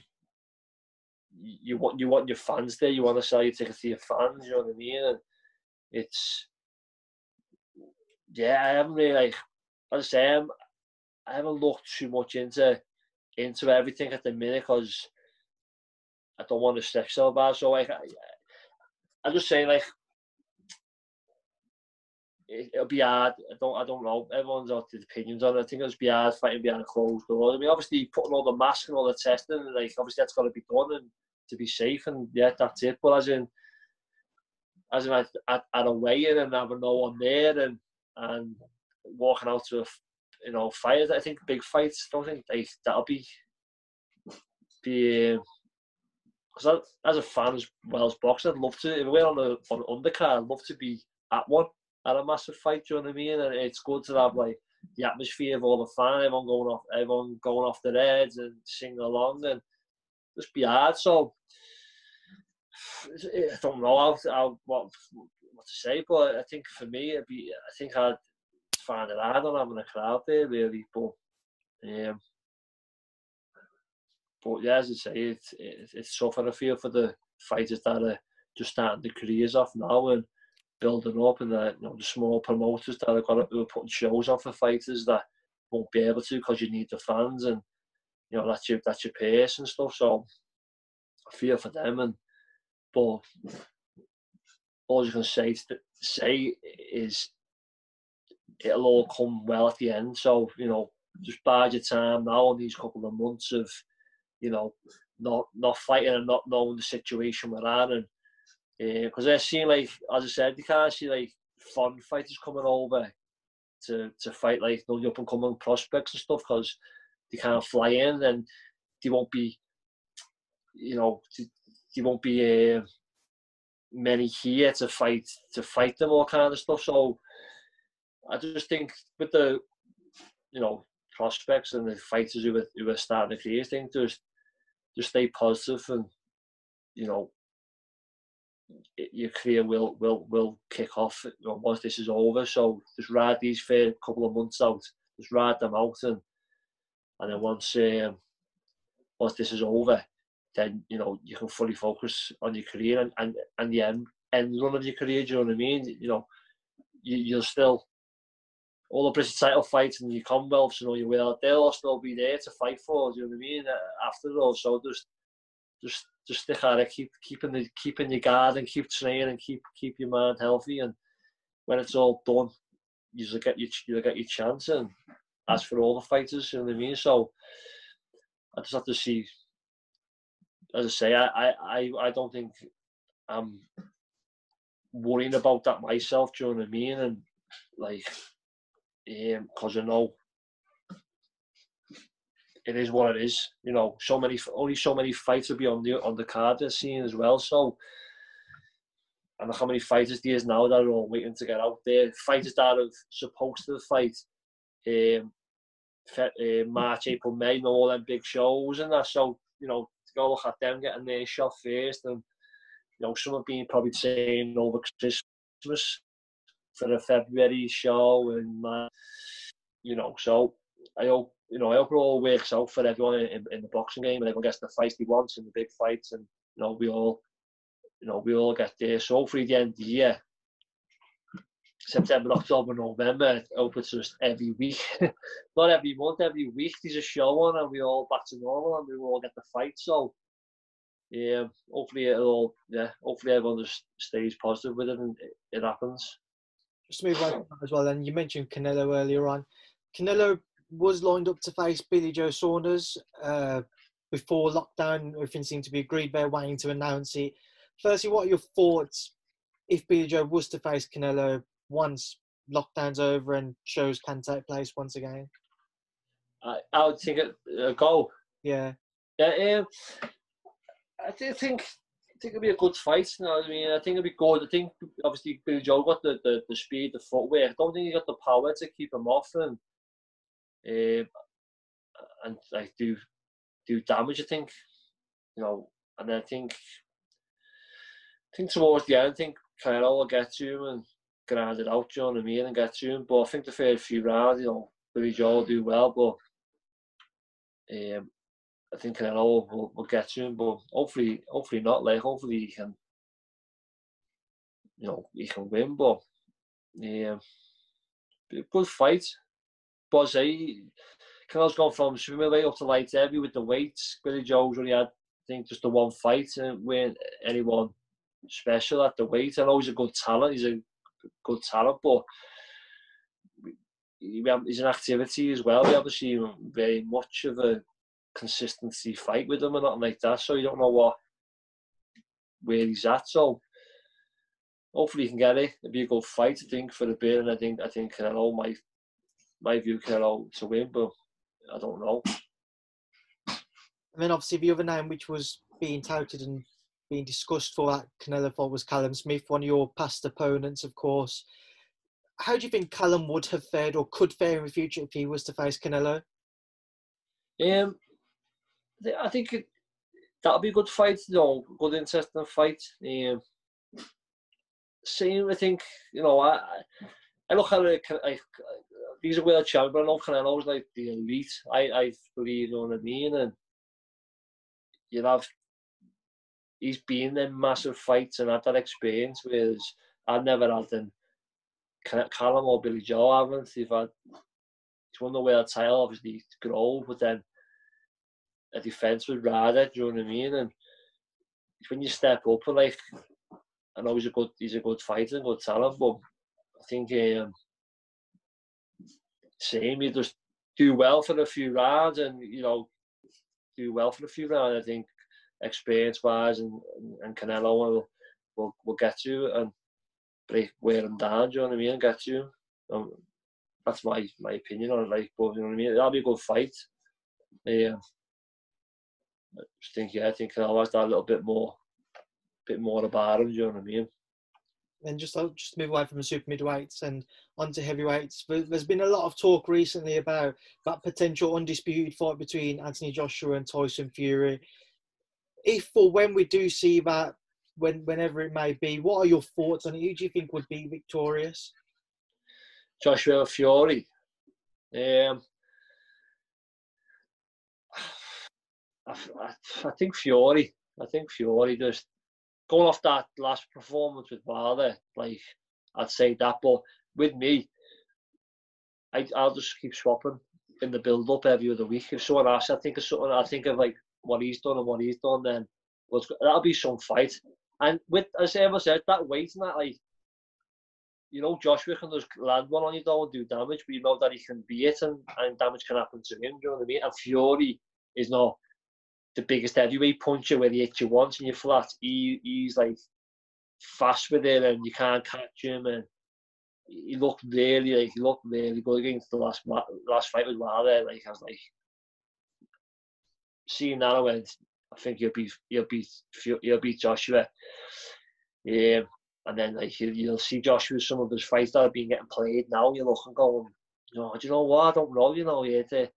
you want you want your fans there. You want to sell your tickets to your fans. You know what I mean? And it's yeah, I haven't really like as I say, I'm, I haven't looked too much into into everything at the minute because I don't want to stick so bad. So like, I, I just say like, it, will be hard. I don't, I don't know. Everyone's got their opinions on it. I think it'll be hard fighting behind a closed doors. I mean, obviously putting all the masks and all the testing, like obviously that's got to be done and to be safe. And yeah, that's it. But as in, as in at, a weigh-in and having no one there and and walking out to a you know fight. I think big fights. Don't think like, that'll be be um, because as a fan as well as boxer, I'd love to. If we're on the on undercard, I'd love to be at one at a massive fight. Do you know what I mean? And it's good to have like the atmosphere of all the fans, everyone going off, everyone going off their heads and singing along, and just be hard. So I don't know how, how what what to say, but I think for me, it'd be I think I'd find it hard on having a crowd there really, but um, but yeah, as I say, it's it, it's tough. And I feel for the fighters that are just starting their careers off now and building up, and the you know the small promoters that are got who are putting shows on for fighters that won't be able to because you need the fans and you know that's your that's your pace and stuff. So I feel for them, and but all you can say say is it'll all come well at the end. So you know, just bide your time now on these couple of months of you know not not fighting and not knowing the situation we're in, and because uh, I see like as I said, you can't see like fun fighters coming over to to fight like the up and coming prospects and stuff because they can't fly in and they won't be, you know, they won't be. Uh, many here to fight to fight them all kind of stuff. So I just think with the you know prospects and the fighters who are who are starting to create things, just just stay positive and you know your career will will will kick off once this is over. So just ride these first couple of months out, just ride them out, and and then once um, once this is over, then you know you can fully focus on your career and and, and the end end run of your career. Do you know what I mean? You know, you, you'll still all the British title fights and your Commonwealths and all your will, they'll all still be there to fight for. Do you know what I mean? Uh, after all, so just just just stick at it, keep keeping the keeping your guard and keep training and keep keep your mind healthy. And when it's all done, you'll get your you'll get your chance. And as for all the fighters, you know what I mean. So I just have to see as I say, I, I, I don't think I'm worrying about that myself. Do you know what I mean? And like, because um, I know it is what it is. You know, so many only so many fights will be on the on the card this seeing as well. So, and how many fighters there is now that are all waiting to get out there. Fighters that are supposed to fight. Um, uh, March, April, May, and all them big shows and that. So you know, to go look at them getting their shot first, and you know some have been probably saying over Christmas for a February show, and my, you know, so I hope you know I hope it all works out for everyone in, in the boxing game, and everyone gets the fights they want and the big fights, and you know we all, you know, we all get there. So hopefully, the end of the year, September, October, November, open just every week. <laughs> Not every month, every week there's a show on and we all back to normal and we all get the fight. So yeah, hopefully it'll yeah, hopefully everyone just stays positive with it and it, it happens. Just move on as well then, you mentioned Canelo earlier on. Canelo was lined up to face Billy Joe Saunders uh, before lockdown. Everything seemed to be agreed. They're waiting to announce it. Firstly, what are your thoughts if Billy Joe was to face Canelo once lockdown's over and shows can take place once again? I, I would think it a goal. Yeah. Yeah. Um, I think I think it'll be a good fight. You know I mean? I think it'll be good. I think obviously Billy Joe got the, the, the speed, the footwork. I don't think he got the power to keep him off and um, and like do do damage. I think you know, and I think I think towards the end, I think Canelo will get to him and grind it out, you know what I mean, and get to him. But I think the first few rounds, you know, Billy Joe will do well, but um, I think Canelo will, will get to him. But hopefully, hopefully not. Like hopefully he can, you know, he can win. But um, yeah, good fight. Say, Canelo's gone from way up to light heavy with the weights. Billy Joe's only had I think just the one fight uh, and weren't anyone special at the weight. I know he's a good talent. He's a good talent, but he's an activity as well. We haven't seen very much of a consistency fight with him or nothing like that. So you don't know what where he's at. So hopefully he can get it. It'd be a good fight, I think, for the beer. And I think I think Canelo my my view Canelo to win, but I don't know. And then obviously the other name which was being touted and being discussed for that Canelo fight was Callum Smith, one of your past opponents, of course. How do you think Callum would have fared or could fare in the future if he was to face Canelo? Um, I think it, that'll be a good fight, you know, good interesting fight. Um, same, I think, you know, I, I look at it, I, he's a world champion, I know Canelo's like the elite, I, I believe, you know what I mean, and you have, he's been in massive fights and had that experience, whereas I've never had them. Callum or Billy Joe haven't, they've had, he's won the world title, obviously, grow, but then a defence was rather, do you know what I mean? And when you step up and like I know he's a good he's a good fighter, good talent, but I think um, same you just do well for a few rounds and you know do well for a few rounds. I think experience wise and and Canelo will will, will get you and break wear him down. Do you know what I mean? And get you. Um, that's my my opinion on it. Like, but you know what I mean? That'll be a good fight. Yeah. Just think yeah, I think Canelo has that little bit more bit more about him. Do you know what I mean? And just I'll just move away from the super midweights and onto heavyweights. There's been a lot of talk recently about that potential undisputed fight between Anthony Joshua and Tyson Fury. If or when we do see that, when whenever it may be, what are your thoughts on it? Who do you think would be victorious? Joshua Fury. Um, I, I, think Fury. I think Fury just going off that last performance with Wilder, like I'd say that. But with me, I I'll just keep swapping in the build up every other week. If someone asks, I think of something, I think of like what he's done and what he's done. Then well, that'll be some fight. And with as I ever said, that weight and that like. You know, Joshua can just land one on you though and do damage, but you know that he can beat it and, and damage can happen to him. Do you know what I mean? And Fury is not the biggest heavyweight puncher where he hits you once and you're flat. He, he's like fast with it and you can't catch him and he looked really like he looked really good against the last last fight with Wilder. Like I was like seeing that I went, I think you'll be you'll beat you'll beat Joshua. Yeah, and then like you, you'll see Joshua some of his fights that have been getting played now. You're looking going, no, oh, do you know what? I don't know. You know, yeah, if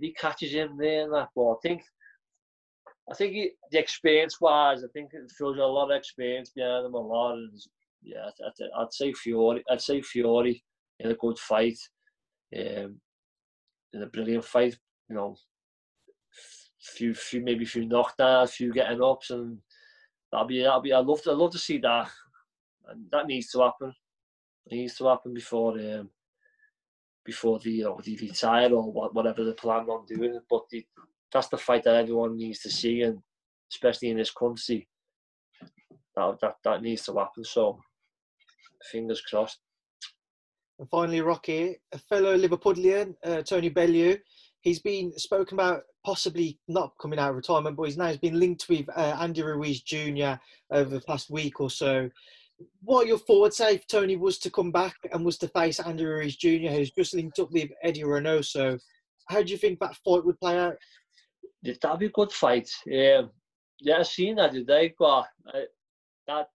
he catches him there and that, but I think I think he, the experience wise, I think it feels a lot of experience behind him, a lot. And yeah, I'd, I'd say Fury. I'd say Fury in a good fight, um, in a brilliant fight. You know, few, few maybe few knockdowns, few getting ups, and that'll be that'll be. I love to I'd love to see that, and that needs to happen. It needs to happen before um, before the you know the retire or whatever the plan on doing. But the, that's the fight that everyone needs to see, and especially in this country, that that, that needs to happen. So, fingers crossed. And finally, Rocky, a fellow Liverpudlian, uh, Tony Bellew, he's been spoken about possibly not coming out of retirement, but he's now been linked with uh, Andy Ruiz Jr. over the past week or so. What are your thoughts say if Tony was to come back and was to face Andy Ruiz Jr., who's just linked up with Eddie Reynoso? How do you think that fight would play out? Be a good fight. Um, yeah, I seen that today, but uh, that,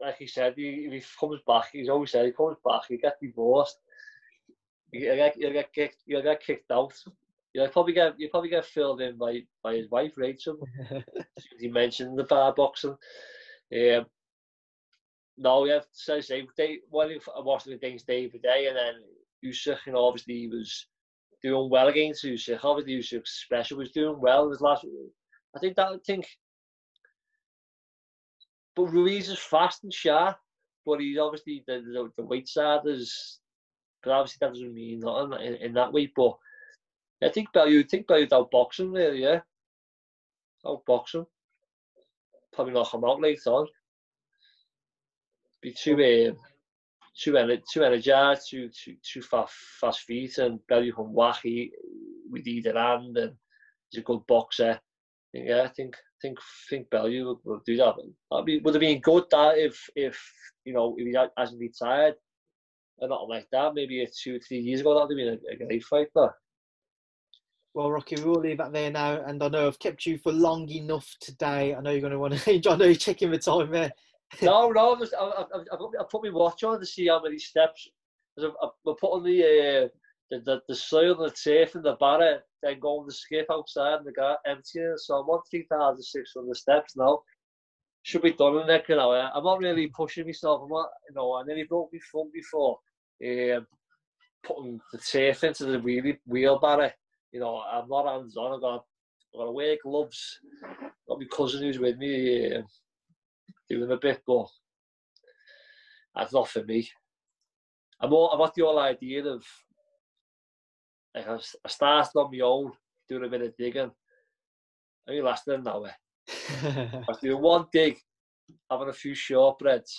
like he said, he, he comes back, he's always said he comes back, he get divorced, you get, you get kicked, you get kicked out. You'll probably get you probably get filled in by by his wife Rachel. <laughs> he mentioned the bar boxing. Um, no, we have to say, they, when I watched against David Day, and then Usyk, you know, obviously he was doing well against Usyk. Obviously, Usyk special was doing well in his last. I think that I think. But Ruiz is fast and sharp, but he's obviously the the, the weight side is. But obviously that doesn't mean nothing in, in that way. But I think Bellew, I think Bellew's out boxing really, yeah. Him. Probably knock him out later on. Be too um, too ener- too energized, too too too fast fast feet, and can whack with either hand, and he's a good boxer. Yeah, I think think think Bellew will, do that. Would have been good that if if you know if he hasn't retired or not like that. Maybe two three years ago that'd have been a, a great fight. But Well, Rocky, we will leave that there now. And I know I've kept you for long enough today. I know you're going to want to. I know you're checking the time there. <laughs> no, no, I, was, I, I, put- put my watch on to see how many steps. I, I, we're putting the, uh, the, the the soil and the turf and the barra, then go on the skip outside and the gar emptying. it. So I'm on 3,600 steps now. Should be done in next hour. I'm not really pushing myself. I'm not, you know, I nearly broke my thumb before. Um, putting the turf into the wheel barra. You know, I'm not hands on. I've got, I've got to wear gloves. Got my cousin who's with me. Um, doing a bit, but that's not for me. I'm all, I've got the whole idea of, like, I, I started on my own, doing a bit of digging. I only lasted an hour. <laughs> I was doing one dig, having a few shortbreads.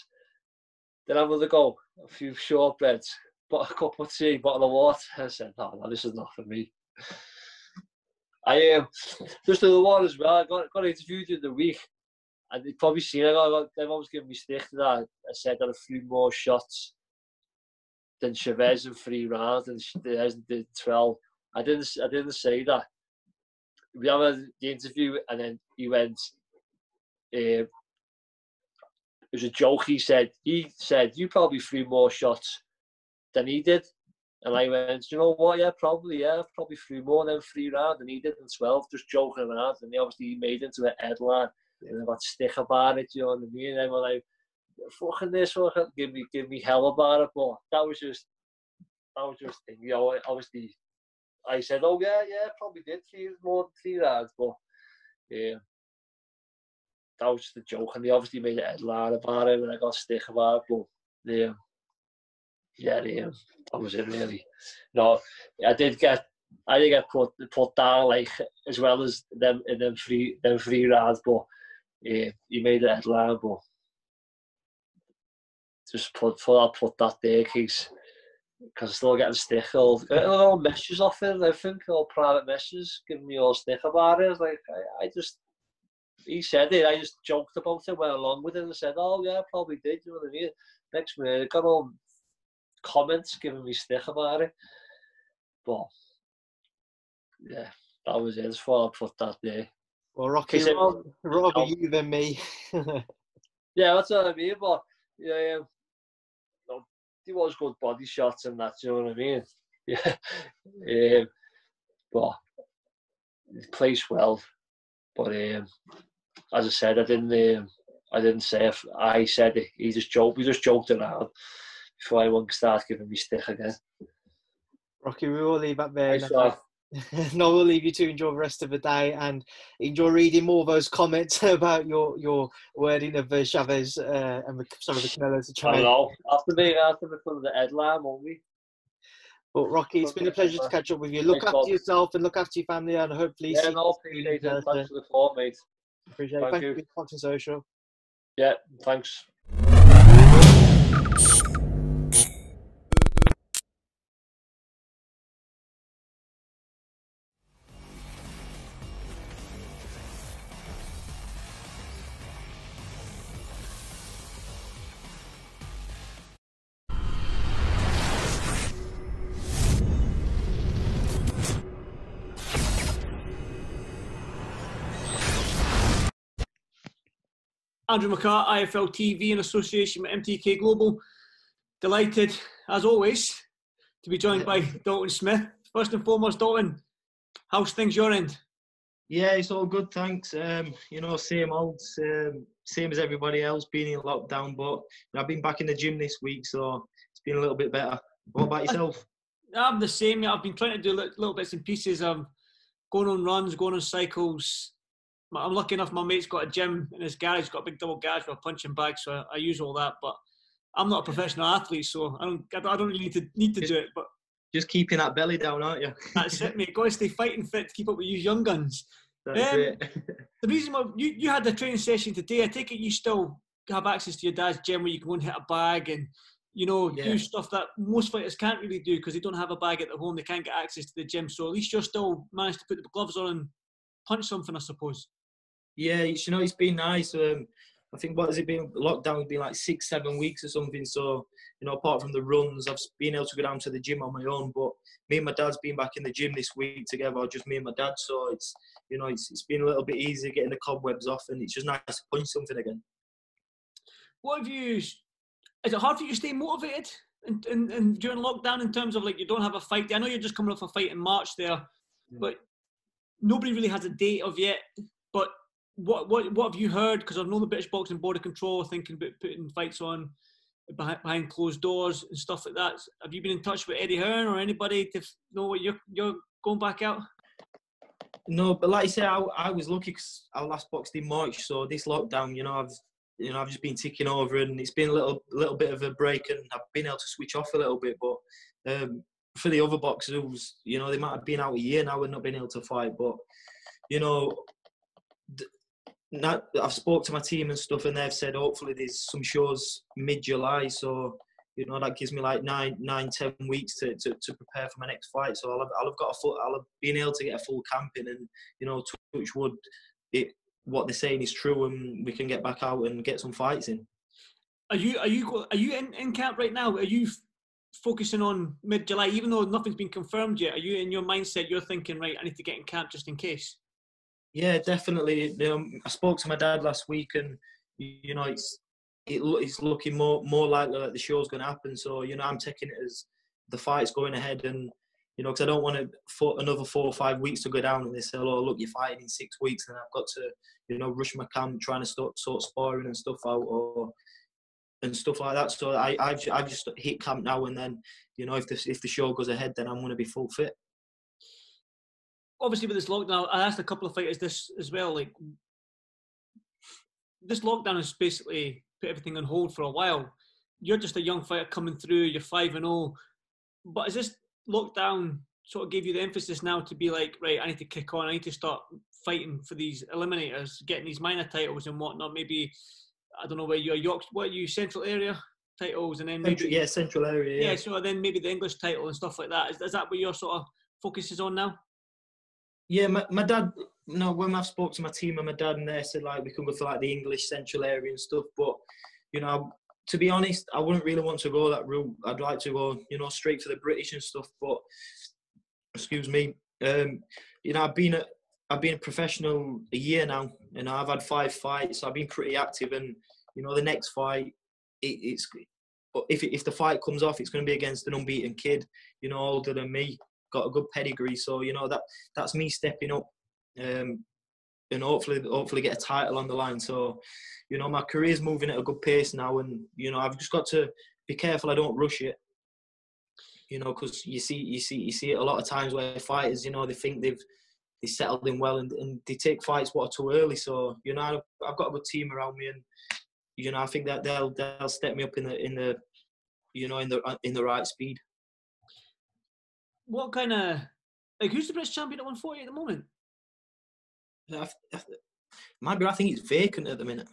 Then I would go, a few shortbreads, but a cup of tea, bottle of water. I said, no, no, this is not for me. I am um, just the one as well. I got, got interviewed in the week and you've probably seen it. They've always given me stick to that. I said that a few more shots than Chavez in three rounds, and Chavez did twelve. I didn't. I didn't say that. We a, the interview, and then he went. Uh, it was a joke. He said. He said you probably threw more shots than he did. And I went, you know what? Yeah, probably. Yeah, probably threw more than three rounds than he did in twelve, just joking around. And he obviously made into a headline got stick about it, you know what I mean? And were like, fucking this, fucking give me, give me hell about it. But that was just, that was just, thing, you know, obviously, I said, oh yeah, yeah, probably did three more than three rounds, but yeah, that was just a joke. And they obviously made a headline about it, and I got stick about it. But yeah, yeah, yeah, that was it really. No, I did get. I did get put put down like as well as them in them three them three rounds, but yeah, he made a headline, but just put put that put that there, case because I'm still getting stick all, all messages off it. I think all private messages giving me all stick about it. Like I, I just he said it. I just joked about it, went along with it, and said, "Oh yeah, probably did." You know what I mean? Next minute, I got all comments giving me stick about it, but yeah, that was it. That's why I put that there. Well, Rocky, it- rather, rather you than me. <laughs> Yeah, that's what I mean. But yeah, um, no, he was good body shots and that. You know what I mean? <laughs> Yeah. um, but he plays well. But um, as I said, I didn't. Um, I didn't say if I said it. He just joked. We just joked around before I start giving me stick again. Rocky, we will leave that there. Nice now. one. <laughs> no, we'll leave you to enjoy the rest of the day and enjoy reading more of those comments <laughs> about your your wording of uh, Chavez uh, and the, some of the Canelo's <laughs> to try. know. After being after the front of the headline, won't we? But Rocky, it's been a pleasure to catch up with you. Look Thanks, after Bob. yourself and look after your family, and hopefully Yeah, see no, you appreciate it. Thanks for the call, mate. Appreciate it. Thank Thank you. watching social. Yeah, thanks. Andrew McCart, IFL TV in association with MTK Global. Delighted, as always, to be joined by <laughs> Dalton Smith. First and foremost, Dalton, how's things your end? Yeah, it's all good, thanks. Um, you know, same old, um, same as everybody else, being in lockdown. But I've been back in the gym this week, so it's been a little bit better. What about yourself? I'm the same. I've been trying to do little bits and pieces. I'm going on runs, going on cycles. I'm lucky enough. My mate's got a gym in his garage. He's got a big double garage with a punching bag, so I, I use all that. But I'm not a professional athlete, so I don't. I don't really need to need to do it. But Just keeping that belly down, aren't you? that's it, mate. Got to stay fighting fit to keep up with you young guns. That's Um, it. <laughs> the reason why you, you had the training session today, I take it you still have access to your dad's gym where you can go and hit a bag and you know Yeah. do stuff that most fighters can't really do because they don't have a bag at their home. They can't get access to the gym. So at least you're still managed to put the gloves on and punch something, I suppose. Yeah, it's, you know, it's been nice. Um, I think what has it been? Lockdown has been like six, seven weeks or something. So, you know, apart from the runs, I've been able to go down to the gym on my own. But me and my dad's been back in the gym this week together, or just me and my dad. So it's, you know, it's, it's been a little bit easier getting the cobwebs off, and it's just nice to punch something again. What have you? Is it hard for you to stay motivated and in, in, during lockdown in terms of like you don't have a fight? I know you're just coming off a fight in March there, but nobody really has a date of yet. But what what what have you heard? Because I know the British Boxing Board of Control thinking about putting fights on behind, closed doors and stuff like that. Have you been in touch with Eddie Hearn or anybody to know what you're you're going back out? No, but like I say, I, I was lucky because I last boxed in March. So this lockdown, you know, I've you know I've just been ticking over, and it's been a little little bit of a break, and I've been able to switch off a little bit. But um, for the other boxers, you know, they might have been out a year now and not been able to fight. But you know, not, I've spoke to my team and stuff, and they've said hopefully there's some shows mid July. So you know that gives me like nine, nine, ten weeks to, to, to prepare for my next fight. So I'll have, I'll have got a full, I'll have been able to get a full camp in, and you know, touch wood, it what they're saying is true, and we can get back out and get some fights in. Are you are you are you in, in camp right now? Are you focusing on mid July, even though nothing's been confirmed yet? Are you in your mindset? You're thinking, right? I need to get in camp just in case. Yeah, definitely. Um, I spoke to my dad last week, and you know, it's it, it's looking more more likely that the show's going to happen. So you know, I'm taking it as the fight's going ahead, and you know, because I don't want to for another four or five weeks to go down, and they say, "Oh, look, you're fighting in six weeks," and I've got to you know rush my camp trying to start sort sparring and stuff out, or and stuff like that. So I I've I've just hit camp now, and then you know, if the if the show goes ahead, then I'm going to be full fit. Obviously, with this lockdown, I asked a couple of fighters this as well. Like, this lockdown has basically put everything on hold for a while. You're just a young fighter coming through. You're five and zero, but is this lockdown sort of gave you the emphasis now to be like, right, I need to kick on. I need to start fighting for these eliminators, getting these minor titles and whatnot. Maybe I don't know where you're York. What are you Central area titles, and then maybe Central, yeah, central area. yeah. Yeah. So then maybe the English title and stuff like that. Is, is that what your sort of focus is on now? Yeah, my, my dad. No, when I've spoke to my team and my dad, and they said like we can go for like the English central area and stuff. But you know, to be honest, I wouldn't really want to go that route. I'd like to go, you know, straight to the British and stuff. But excuse me, um, you know, I've been a I've been a professional a year now, and I've had five fights. I've been pretty active, and you know, the next fight, it, it's if if the fight comes off, it's going to be against an unbeaten kid, you know, older than me, got a good pedigree. So you know that that's me stepping up, um, and hopefully hopefully get a title on the line. So you know, my career's moving at a good pace now, and you know, I've just got to be careful I don't rush it. You know, because you see, you see, you see it a lot of times where fighters, you know, they think they've they settled in well and, and they take fights what are too early. So you know, I've, I've got a good team around me, and you know, I think that they'll they'll step me up in the in the you know in the in the right speed. What kind of like who's the British champion at 140 at the moment? I, I, might be. I think it's vacant at the minute.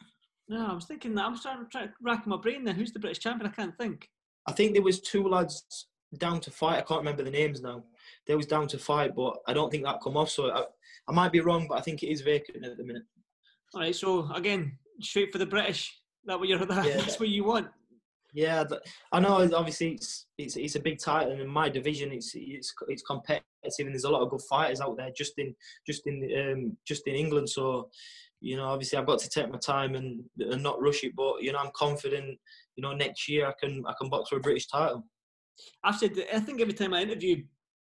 No, I was thinking that. I'm trying to try rack my brain. Then who's the British champion? I can't think. I think there was two lads down to fight. I can't remember the names now. They was down to fight, but I don't think that come off. So I, I might be wrong, but I think it is vacant at the minute. All right, so again, straight for the British. That what you're that, <laughs> Yeah, that's what you want. Yeah, I know. Obviously, it's it's it's a big title, and in my division, it's it's it's competitive, and there's a lot of good fighters out there just in just in um, just in England. So, you know, obviously, I've got to take my time and and not rush it. But you know, I'm confident. You know, next year I can I can box for a British title. I've said I think every time I interview,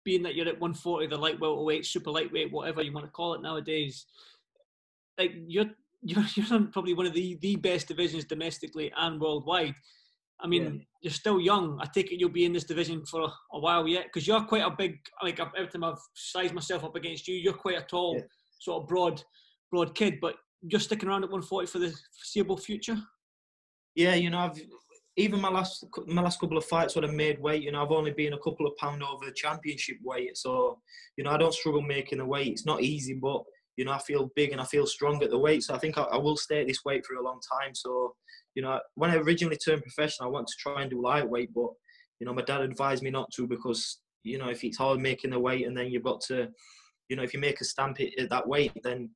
being that you're at 140, the light welterweight, super lightweight, whatever you want to call it nowadays, like you're <laughs> you're you're probably one of the the best divisions domestically and worldwide. I mean, Yeah. you're still young. I take it you'll be in this division for a, a while yet, because you're quite a big. Like every time I've sized myself up against you, you're quite a tall, Yeah. sort of broad, broad kid. But you're sticking around at 140 for the foreseeable future. Yeah, you know, I've even my last my last couple of fights when I made weight, you know, I've only been a couple of pound over the championship weight. So, you know, I don't struggle making the weight. It's not easy, but you know, I feel big and I feel strong at the weight. So I think I, I will stay at this weight for a long time. So, you know, when I originally turned professional, I wanted to try and do lightweight, but you know, my dad advised me not to because you know if it's hard making the weight, and then you've got to, you know, if you make a stamp at that weight, then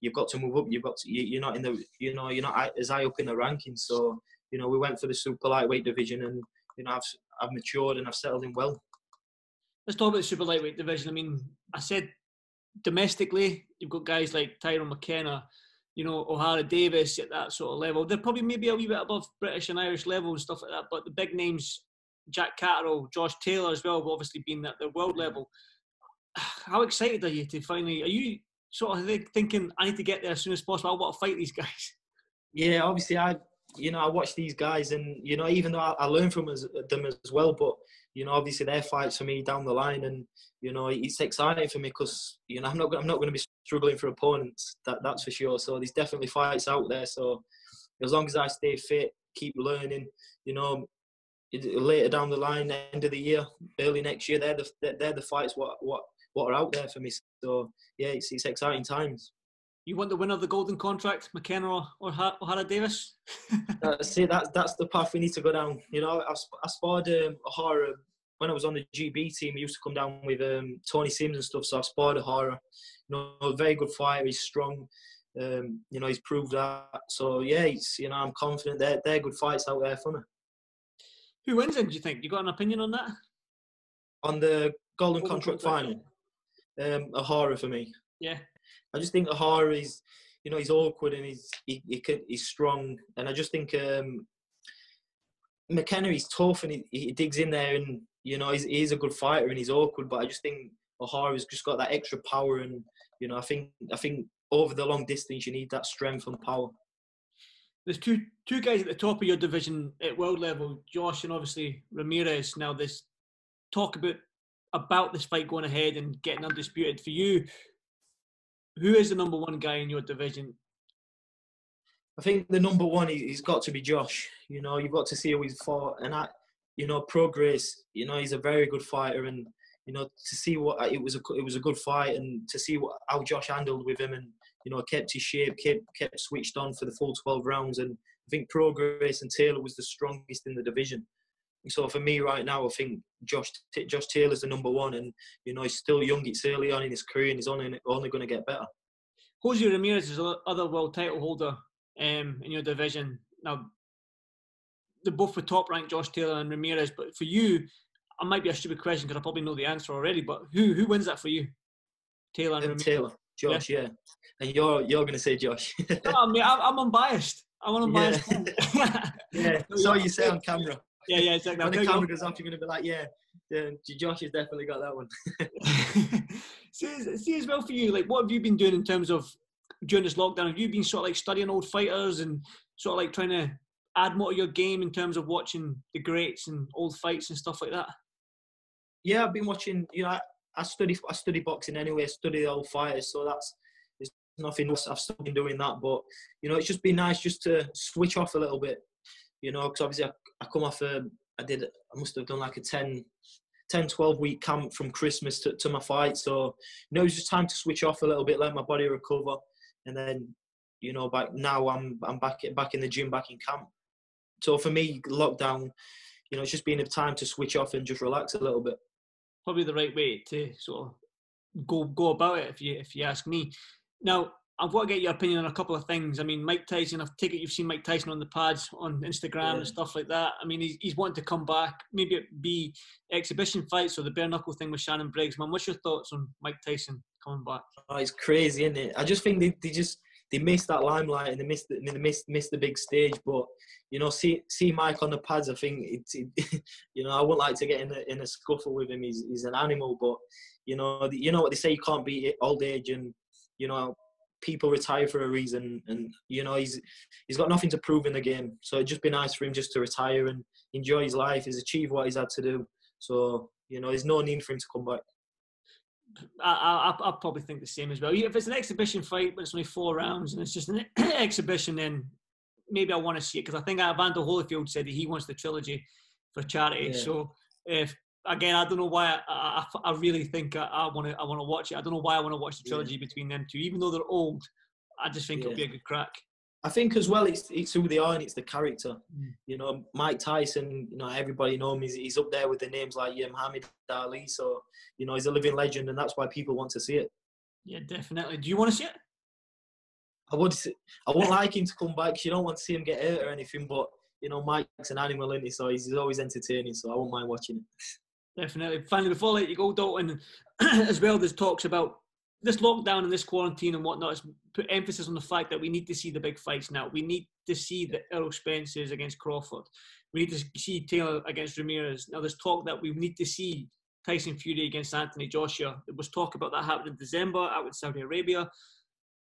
you've got to move up. You've got to, you, are not in the, you know, you're not as high up in the rankings. So, you know, we went for the super lightweight division, and you know, I've I've matured and I've settled in well. Let's talk about the super lightweight division. I mean, I said domestically, you've got guys like Tyrone McKenna, you know, O'Hara Davies at that sort of level. They're probably maybe a wee bit above British and Irish level and stuff like that. But the big names, Jack Catterall, Josh Taylor as well, have obviously been at the world level. <sighs> How excited are you to finally? Are you sort of thinking I need to get there as soon as possible? I want to fight these guys. <laughs> Yeah, obviously I, you know, I watch these guys, and you know, even though I, I learn from them as well, but you know, obviously their fights for me down the line, and you know, it's exciting for me because you know I'm not I'm not going to be struggling for opponents. That that's for sure. So there's definitely fights out there. So as long as I stay fit, keep learning, you know, later down the line, end of the year, early next year, they're the they're the fights what what what are out there for me. So yeah, it's it's exciting times. You want the winner of the golden contract, McKenna or, or O'Hara Davies? <laughs> uh, see, that's that's the path we need to go down. You know, I, I sparred um, O'Hara when I was on the GB team. He used to come down with um, Tony Sims and stuff. So I sparred O'Hara. You know, a very good fighter. He's strong. Um, you know, he's proved that. So yeah, it's you know, I'm confident they're they're good fights out there for me. Who wins it? Do you think? You got an opinion on that? On the golden, golden contract, contract final, um, O'Hara for me. Yeah. I just think O'Hara is, you know, he's awkward and he's he, he he's strong, and I just think um, McKenna is tough and he, he digs in there, and you know, he's he's a good fighter and he's awkward, but I just think O'Hara's just got that extra power, and you know, I think I think over the long distance you need that strength and power. There's two two guys at the top of your division at world level, Josh and obviously Ramirez. Now, this talk about about this fight going ahead and getting undisputed for you who is the number one guy in your division? I think the number one he's got to be Josh. You know, you've got to see who he's fought, and I, you know, Prograis. You know, he's a very good fighter, and you know, to see what it was a it was a good fight, and to see what how Josh handled with him, and you know, kept his shape, kept kept switched on for the full twelve rounds, and I think Prograis and Taylor was the strongest in the division. So for me right now, I think Josh Josh Taylor's the number one, and you know he's still young. It's early on in his career, and he's only only going to get better. Jose Ramirez is other world title holder um, in your division. Now, they're both the top ranked Josh Taylor and Ramirez, but for you, it might be a stupid question because I probably know the answer already. But who who wins that for you? Taylor and Ramirez. Taylor, Josh, yeah. yeah. And you're you're going to say Josh. no, I mean, I'm, I'm unbiased. I'm <laughs> unbiased. <laughs> Yeah. <laughs> yeah. So you say on camera. Yeah, yeah, exactly. When the camera goes off, you're going to be like, yeah, yeah, Josh has definitely got that one. <laughs> see, see as well for you, like what have you been doing in terms of during this lockdown? Have you been sort of like studying old fighters and sort of like trying to add more to your game in terms of watching the greats and old fights and stuff like that? Yeah, I've been watching. You know, I, I study I study boxing anyway. I study the old fighters, so that's there's nothing else. I've still been doing that, but you know, it's just been nice just to switch off a little bit you know, because obviously I, I come off a, I did, I must have done like a 10, 10, 12 week camp from Christmas to, to my fight. So, you know, it was just time to switch off a little bit, let my body recover. And then, you know, back now I'm, I'm back, back in the gym, back in camp. So for me, lockdown, you know, it's just been a time to switch off and just relax a little bit. Probably the right way to sort of go go about it, if you if you ask me. Now, I've got to get your opinion on a couple of things. I mean, Mike Tyson, I take it you've seen Mike Tyson on the pads on Instagram yeah. and stuff like that. I mean, he's, he's wanting to come back, maybe it be exhibition fights or the bare knuckle thing with Shannon Briggs. Man, what's your thoughts on Mike Tyson coming back? Oh, it's crazy, isn't it? I just think they, they just they missed that limelight and they missed the, they missed missed the big stage. But you know, see see Mike on the pads. I think it's it, <laughs> you know I wouldn't like to get in a in a scuffle with him. He's he's an animal, but you know you know what they say you can't beat old age and you know people retire for a reason, and you know he's he's got nothing to prove in the game. So it'd just be nice for him just to retire and enjoy his life. He's achieved what he's had to do. So you know, there's no need for him to come back. I, I, I probably think the same as well. If it's an exhibition fight, but it's only four rounds and it's just an <clears throat> exhibition, then maybe I want to see it because I think Evander Holyfield said that he wants the trilogy for charity. Yeah. So if again, I don't know why I, I, I really think I want to I want to watch it. I don't know why I want to watch the trilogy yeah. between them two, even though they're old. I just think yeah. it'll be a good crack. I think as well, it's it's who they are and it's the character. Mm. You know, Mike Tyson. You know, everybody knows him. He's, he's up there with the names like yeah, Muhammad Ali. So you know, he's a living legend, and that's why people want to see it. Yeah, definitely. Do you want to see it? I would. I wouldn't like him to come back. You don't want to see him get hurt or anything, but you know, Mike's an animal, isn't he? So he's, he's always entertaining. So I won't mind watching it. Definitely. Finally, before I let you go, Dalton, <clears throat> as well, there's talks about this lockdown and this quarantine and whatnot has put emphasis on the fact that we need to see the big fights now. We need to see the Errol Spences against Crawford. We need to see Taylor against Ramirez. Now, there's talk that we need to see Tyson Fury against Anthony Joshua. There was talk about that happening in December out in Saudi Arabia.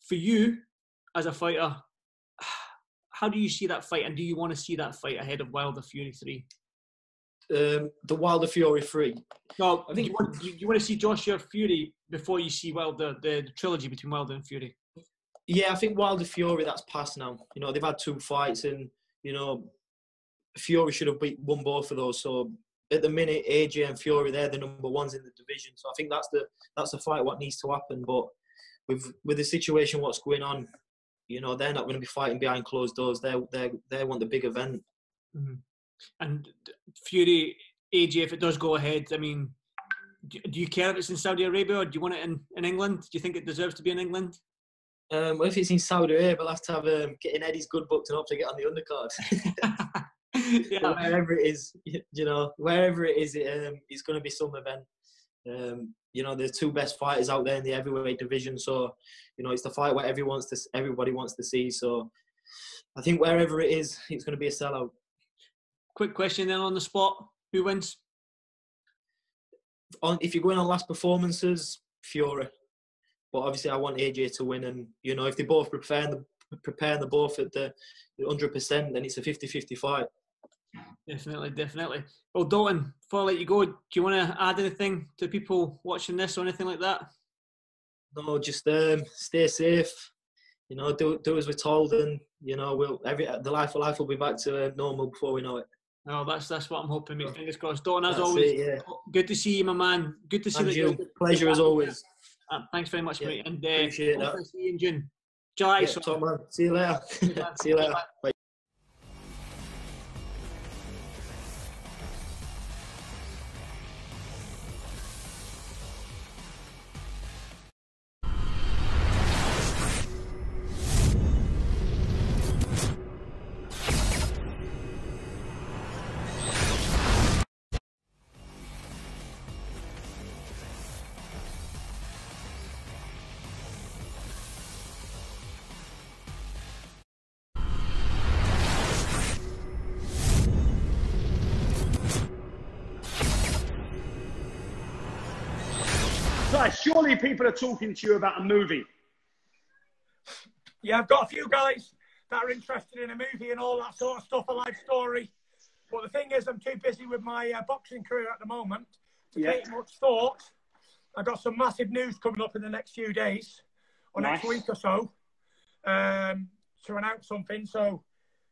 For you, as a fighter, <sighs> how do you see that fight, and do you want to see that fight ahead of Wilder Fury three? Um, the Wilder Fury three. No, I think you want, you, you want to see Joshua Fury before you see Wilder the, the trilogy between Wilder and Fury. Yeah, I think Wilder Fury that's passed now. You know they've had two fights, and you know Fury should have beat won both of those. So at the minute, AJ and Fury they're the number ones in the division. So I think that's the that's the fight what needs to happen. But with with the situation what's going on, you know they're not going to be fighting behind closed doors. They they they want the big event. Mm-hmm. And Fury AJ, if it does go ahead, I mean, do you care if it's in Saudi Arabia or do you want it in, in England? Do you think it deserves to be in England? Um, well, if it's in Saudi Arabia, I'll have to have um, getting Eddie's good book to hope to get on the undercard. <laughs> <laughs> yeah. wherever it is, you know, wherever it is, it, um, it's going to be some event. Um, you know, there's two best fighters out there in the heavyweight division, so you know it's the fight where everyone wants to everybody wants to see. So I think wherever it is, it's going to be a sellout. Quick question then on the spot: Who wins? On if you're going on last performances, Fury. But obviously, I want AJ to win, and you know if they both prepare the prepare the both at the 100%, then it's a 50-50 fight. Definitely, definitely. Well, Dalton, before I let you go, do you want to add anything to people watching this or anything like that? No, just um, stay safe. You know, do do as we're told, and you know, we'll every the life of life will be back to uh, normal before we know it. No, that's that's what I'm hoping. Mate. Fingers crossed. Dalton, as that's always, it, yeah. good to see you, my man. Good to see and you. Pleasure as always. Uh, thanks very much, yeah, mate. And uh, appreciate that. See you in June. July. Yeah, so. man. See you later. <laughs> see you later. Bye. People are talking to you about a movie. Yeah, I've got a few guys that are interested in a movie and all that sort of stuff, a life story. But the thing is, I'm too busy with my uh, boxing career at the moment to yeah. take much thought. I've got some massive news coming up in the next few days or nice. next week or so um, to announce something. So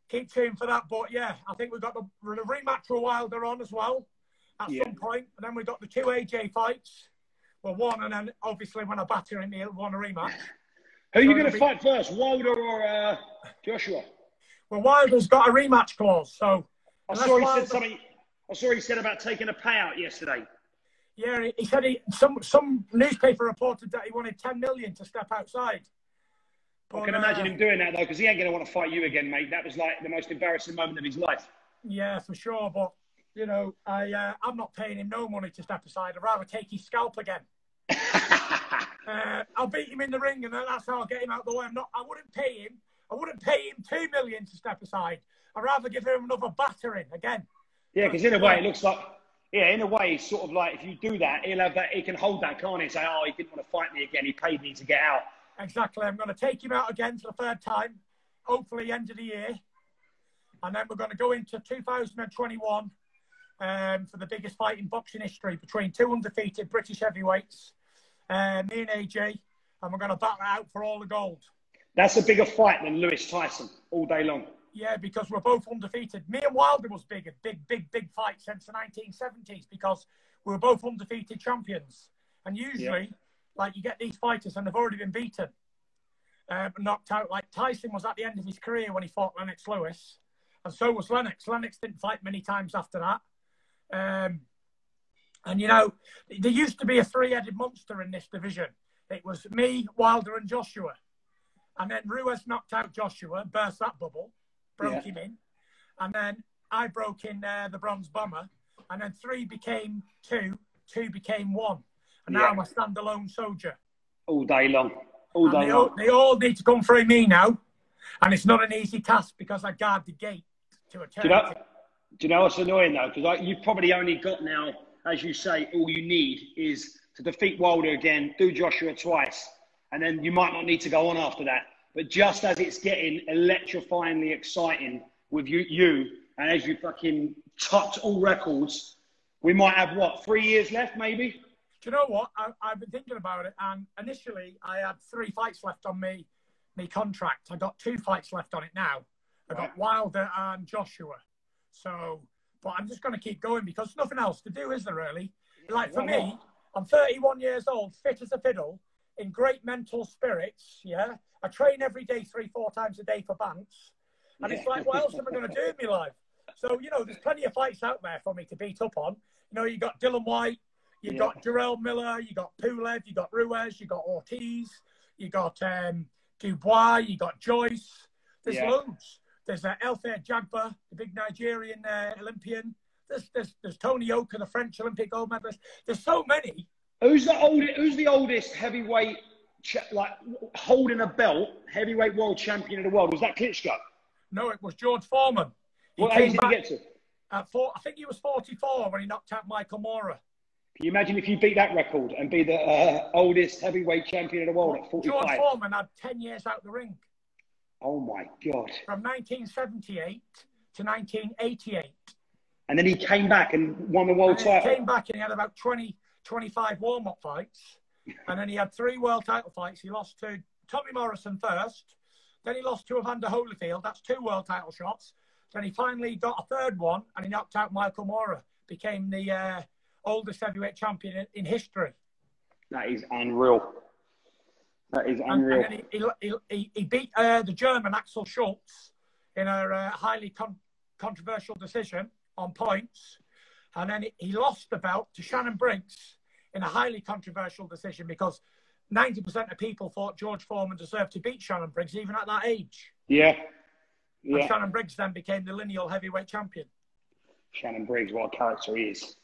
keep tuned for that. But yeah, I think we've got the, the rematch for Wilder on as well at yeah. some point. And then we've got the two AJ fights well, one, and then obviously when I batter him, he'll want a rematch. Who are you going to be... fight first, Wilder or uh, Joshua? Well, Wilder's got a rematch clause, so. I saw he Wilder... said something. I saw he said about taking a payout yesterday. Yeah, he said he, some some newspaper reported that he wanted 10 million to step outside. But, I can imagine uh, him doing that though, because he ain't going to want to fight you again, mate. That was like the most embarrassing moment of his life. Yeah, for sure. But you know, I uh, I'm not paying him no money to step aside. I'd rather take his scalp again. Uh, I'll beat him in the ring, and that's how I'll get him out of the way. I'm not. I wouldn't pay him. I wouldn't pay him two million to step aside. I'd rather give him another battering again. Yeah, because in a way, it looks like. Yeah, in a way, it's sort of like if you do that, he'll have that. He can hold that, can't he? Say, "Oh, he didn't want to fight me again. He paid me to get out." Exactly. I'm going to take him out again for the third time. Hopefully, end of the year, and then we're going to go into 2021 um, for the biggest fight in boxing history between two undefeated British heavyweights, uh, me and AJ, and we're going to battle out for all the gold. That's a bigger fight than Lewis Tyson all day long. Yeah, because we're both undefeated. Me and Wilder was big, a big, big, big fight since the 1970s because we were both undefeated champions. And usually, like you get these fighters and they've already been beaten, uh, knocked out. Like Tyson was at the end of his career when he fought Lennox Lewis, and so was Lennox. Lennox didn't fight many times after that. Um, and you know, there used to be a three-headed monster in this division. It was me, Wilder, and Joshua. And then Ruiz knocked out Joshua, burst that bubble, broke Yeah. him in. And then I broke in uh, the Bronze Bomber. And then three became two, two became one. And now I'm a standalone soldier. All day long. All day they, all, they all need to come through me now. And it's not an easy task because I guard the gate to a Do you know, do you know what's annoying though? Because you've probably only got now, as you say, all you need is to defeat Wilder again, do Joshua twice, and then you might not need to go on after that. But just as it's getting electrifyingly exciting with you, you and as you fucking topped all records, we might have what three years left, maybe. Do you know what? I, I've been thinking about it, and initially I had three fights left on me, me contract. I got two fights left on it now. I got Right. Wilder and Joshua. So, but I'm just going to keep going because nothing else to do, is there really? Like for me? I'm 31 years old, fit as a fiddle, in great mental spirits. Yeah, I train every day, three, four times a day for Bants, and it's like, what else am I going to do in my life? So you know, there's plenty of fights out there for me to beat up on. You know, you got Dillian Whyte, you Yeah. got Jarrell Miller, you got Pulev, you got Ruiz, you got Ortiz, you got um, Dubois, you got Joyce. There's Yeah. loads. There's uh, Efe Ajagba, the big Nigerian uh, Olympian. There's, there's, there's Tony Yoka, the French Olympic gold medalist. There's so many. Who's the oldest? Who's the oldest heavyweight, like holding a belt, heavyweight world champion of the world? Was that Klitschko? No, it was George Foreman. He What age did he get to? at four, I think he was 44 when he knocked out Michael Moorer. Can you imagine if you beat that record and be the uh, oldest heavyweight champion of the world at George Foreman had 10 years out of the ring Oh my God. from 1978 to 1988. And then he came back and won the world then he title. came back and he had about 20, 25 warm up fights. <laughs> And then he had three world title fights. He lost to Tommy Morrison first. Then he lost to Evander Holyfield. That's two world title shots. Then he finally got a third one and he knocked out Michael Moorer. Became the uh, oldest heavyweight champion in, in history. That is unreal. That is unreal. and then he, he, he, beat uh, the German Axel Schulz in a uh, highly con- controversial decision on points. And then he, lost the belt to Shannon Briggs in a highly controversial decision because 90% of people thought George Foreman deserved to beat Shannon Briggs even at that age. Yeah. And Shannon Briggs then became the lineal heavyweight champion. Shannon Briggs, what a character he is.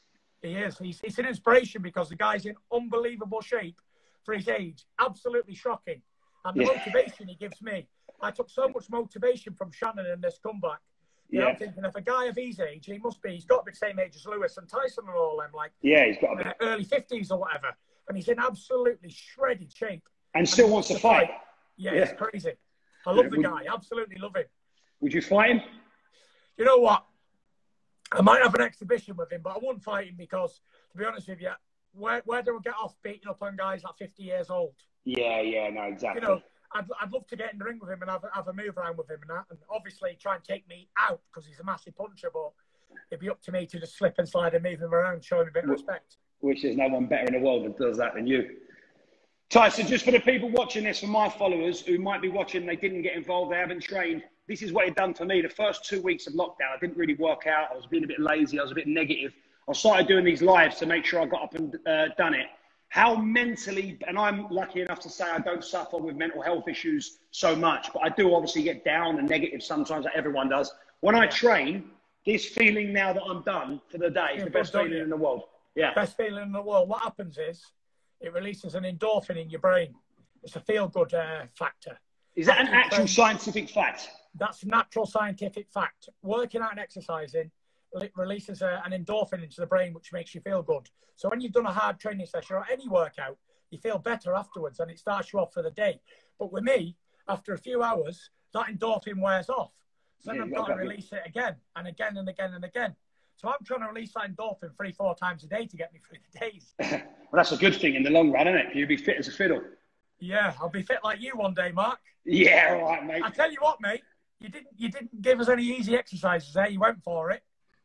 He is. He's, he's an inspiration because the guy's in unbelievable shape for his age. Absolutely shocking. And the Yeah. motivation he gives me. I took so much motivation from Shannon in this comeback. You know, Yeah. I'm thinking if a guy of his age, he must be, he's got to be the same age as Lewis and Tyson and all them, like Yeah, he's got a bit. uh, early 50s or whatever. And he's in absolutely shredded shape. And still he wants to wants fight. Yeah, Yeah. it's crazy. I love Yeah, the would- guy. Absolutely love him. Would you fight him? You know what? I might have an exhibition with him, but I wouldn't fight him because, to be honest with you, where, where do we get off beating up on guys like 50 years old? Yeah, yeah, no, exactly. You know, I'd, I'd love to get in the ring with him and have, a- have a move around with him and that, and obviously try and take me out because he's a massive puncher, but it'd be up to me to just slip and slide and move him around, show him a bit of respect. which there's no one better in the world that does that than you. Tyson, just for the people watching this, for my followers who might be watching, they didn't get involved, they haven't trained. This is what it done for me. The first two weeks of lockdown, I didn't really work out. I was being a bit lazy. I was a bit negative. I started doing these lives to make sure I got up and uh, done it. How mentally, and I'm lucky enough to say I don't suffer with mental health issues so much, but I do obviously get down and negative sometimes, like everyone does. When I train, this feeling now that I'm done for the day is Yeah, the best feeling you? in the world. Yeah. Best feeling in the world. What happens is it releases an endorphin in your brain. It's a feel good uh, factor. Is that an actual scientific fact? That's natural scientific fact. Working out and exercising releases a, an endorphin into the brain, which makes you feel good. So when you've done a hard training session or any workout, you feel better afterwards and it starts you off for the day. But with me, after a few hours, that endorphin wears off. So then Yeah, I've got to release it again and again and again and again. So I'm trying to release that endorphin three, four times a day to get me through the days. <laughs> Well, that's a good thing in the long run, isn't it? You'll be fit as a fiddle. Yeah, I'll be fit like you one day, Mark. Yeah, all right, mate. I tell you what, mate, you didn't you didn't give us any easy exercises there. You went for it.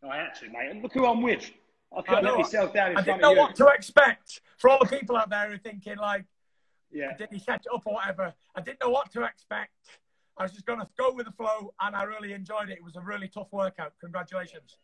I had to, mate. And look who I'm with. I couldn't know. let myself down in I front didn't know you. what to expect. For all the people out there who are thinking like, Yeah. did he set it up or whatever? I didn't know what to expect. I was just going to go with the flow, and I really enjoyed it. It was a really tough workout. Congratulations.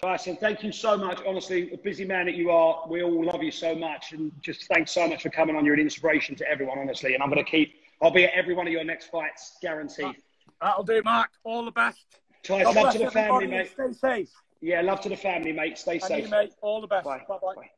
Tyson, thank you so much. Honestly, a busy man that you are, we all love you so much, and just thanks so much for coming on. You're an inspiration to everyone, honestly. And I'm going to keep. I'll be at every one of your next fights, guaranteed. That'll do, Mark. All the best. Tyson, love to the family, mate. Stay safe. Yeah, love to the family, mate. Stay And safe. you, mate. All the best. Bye. Bye-bye. Bye.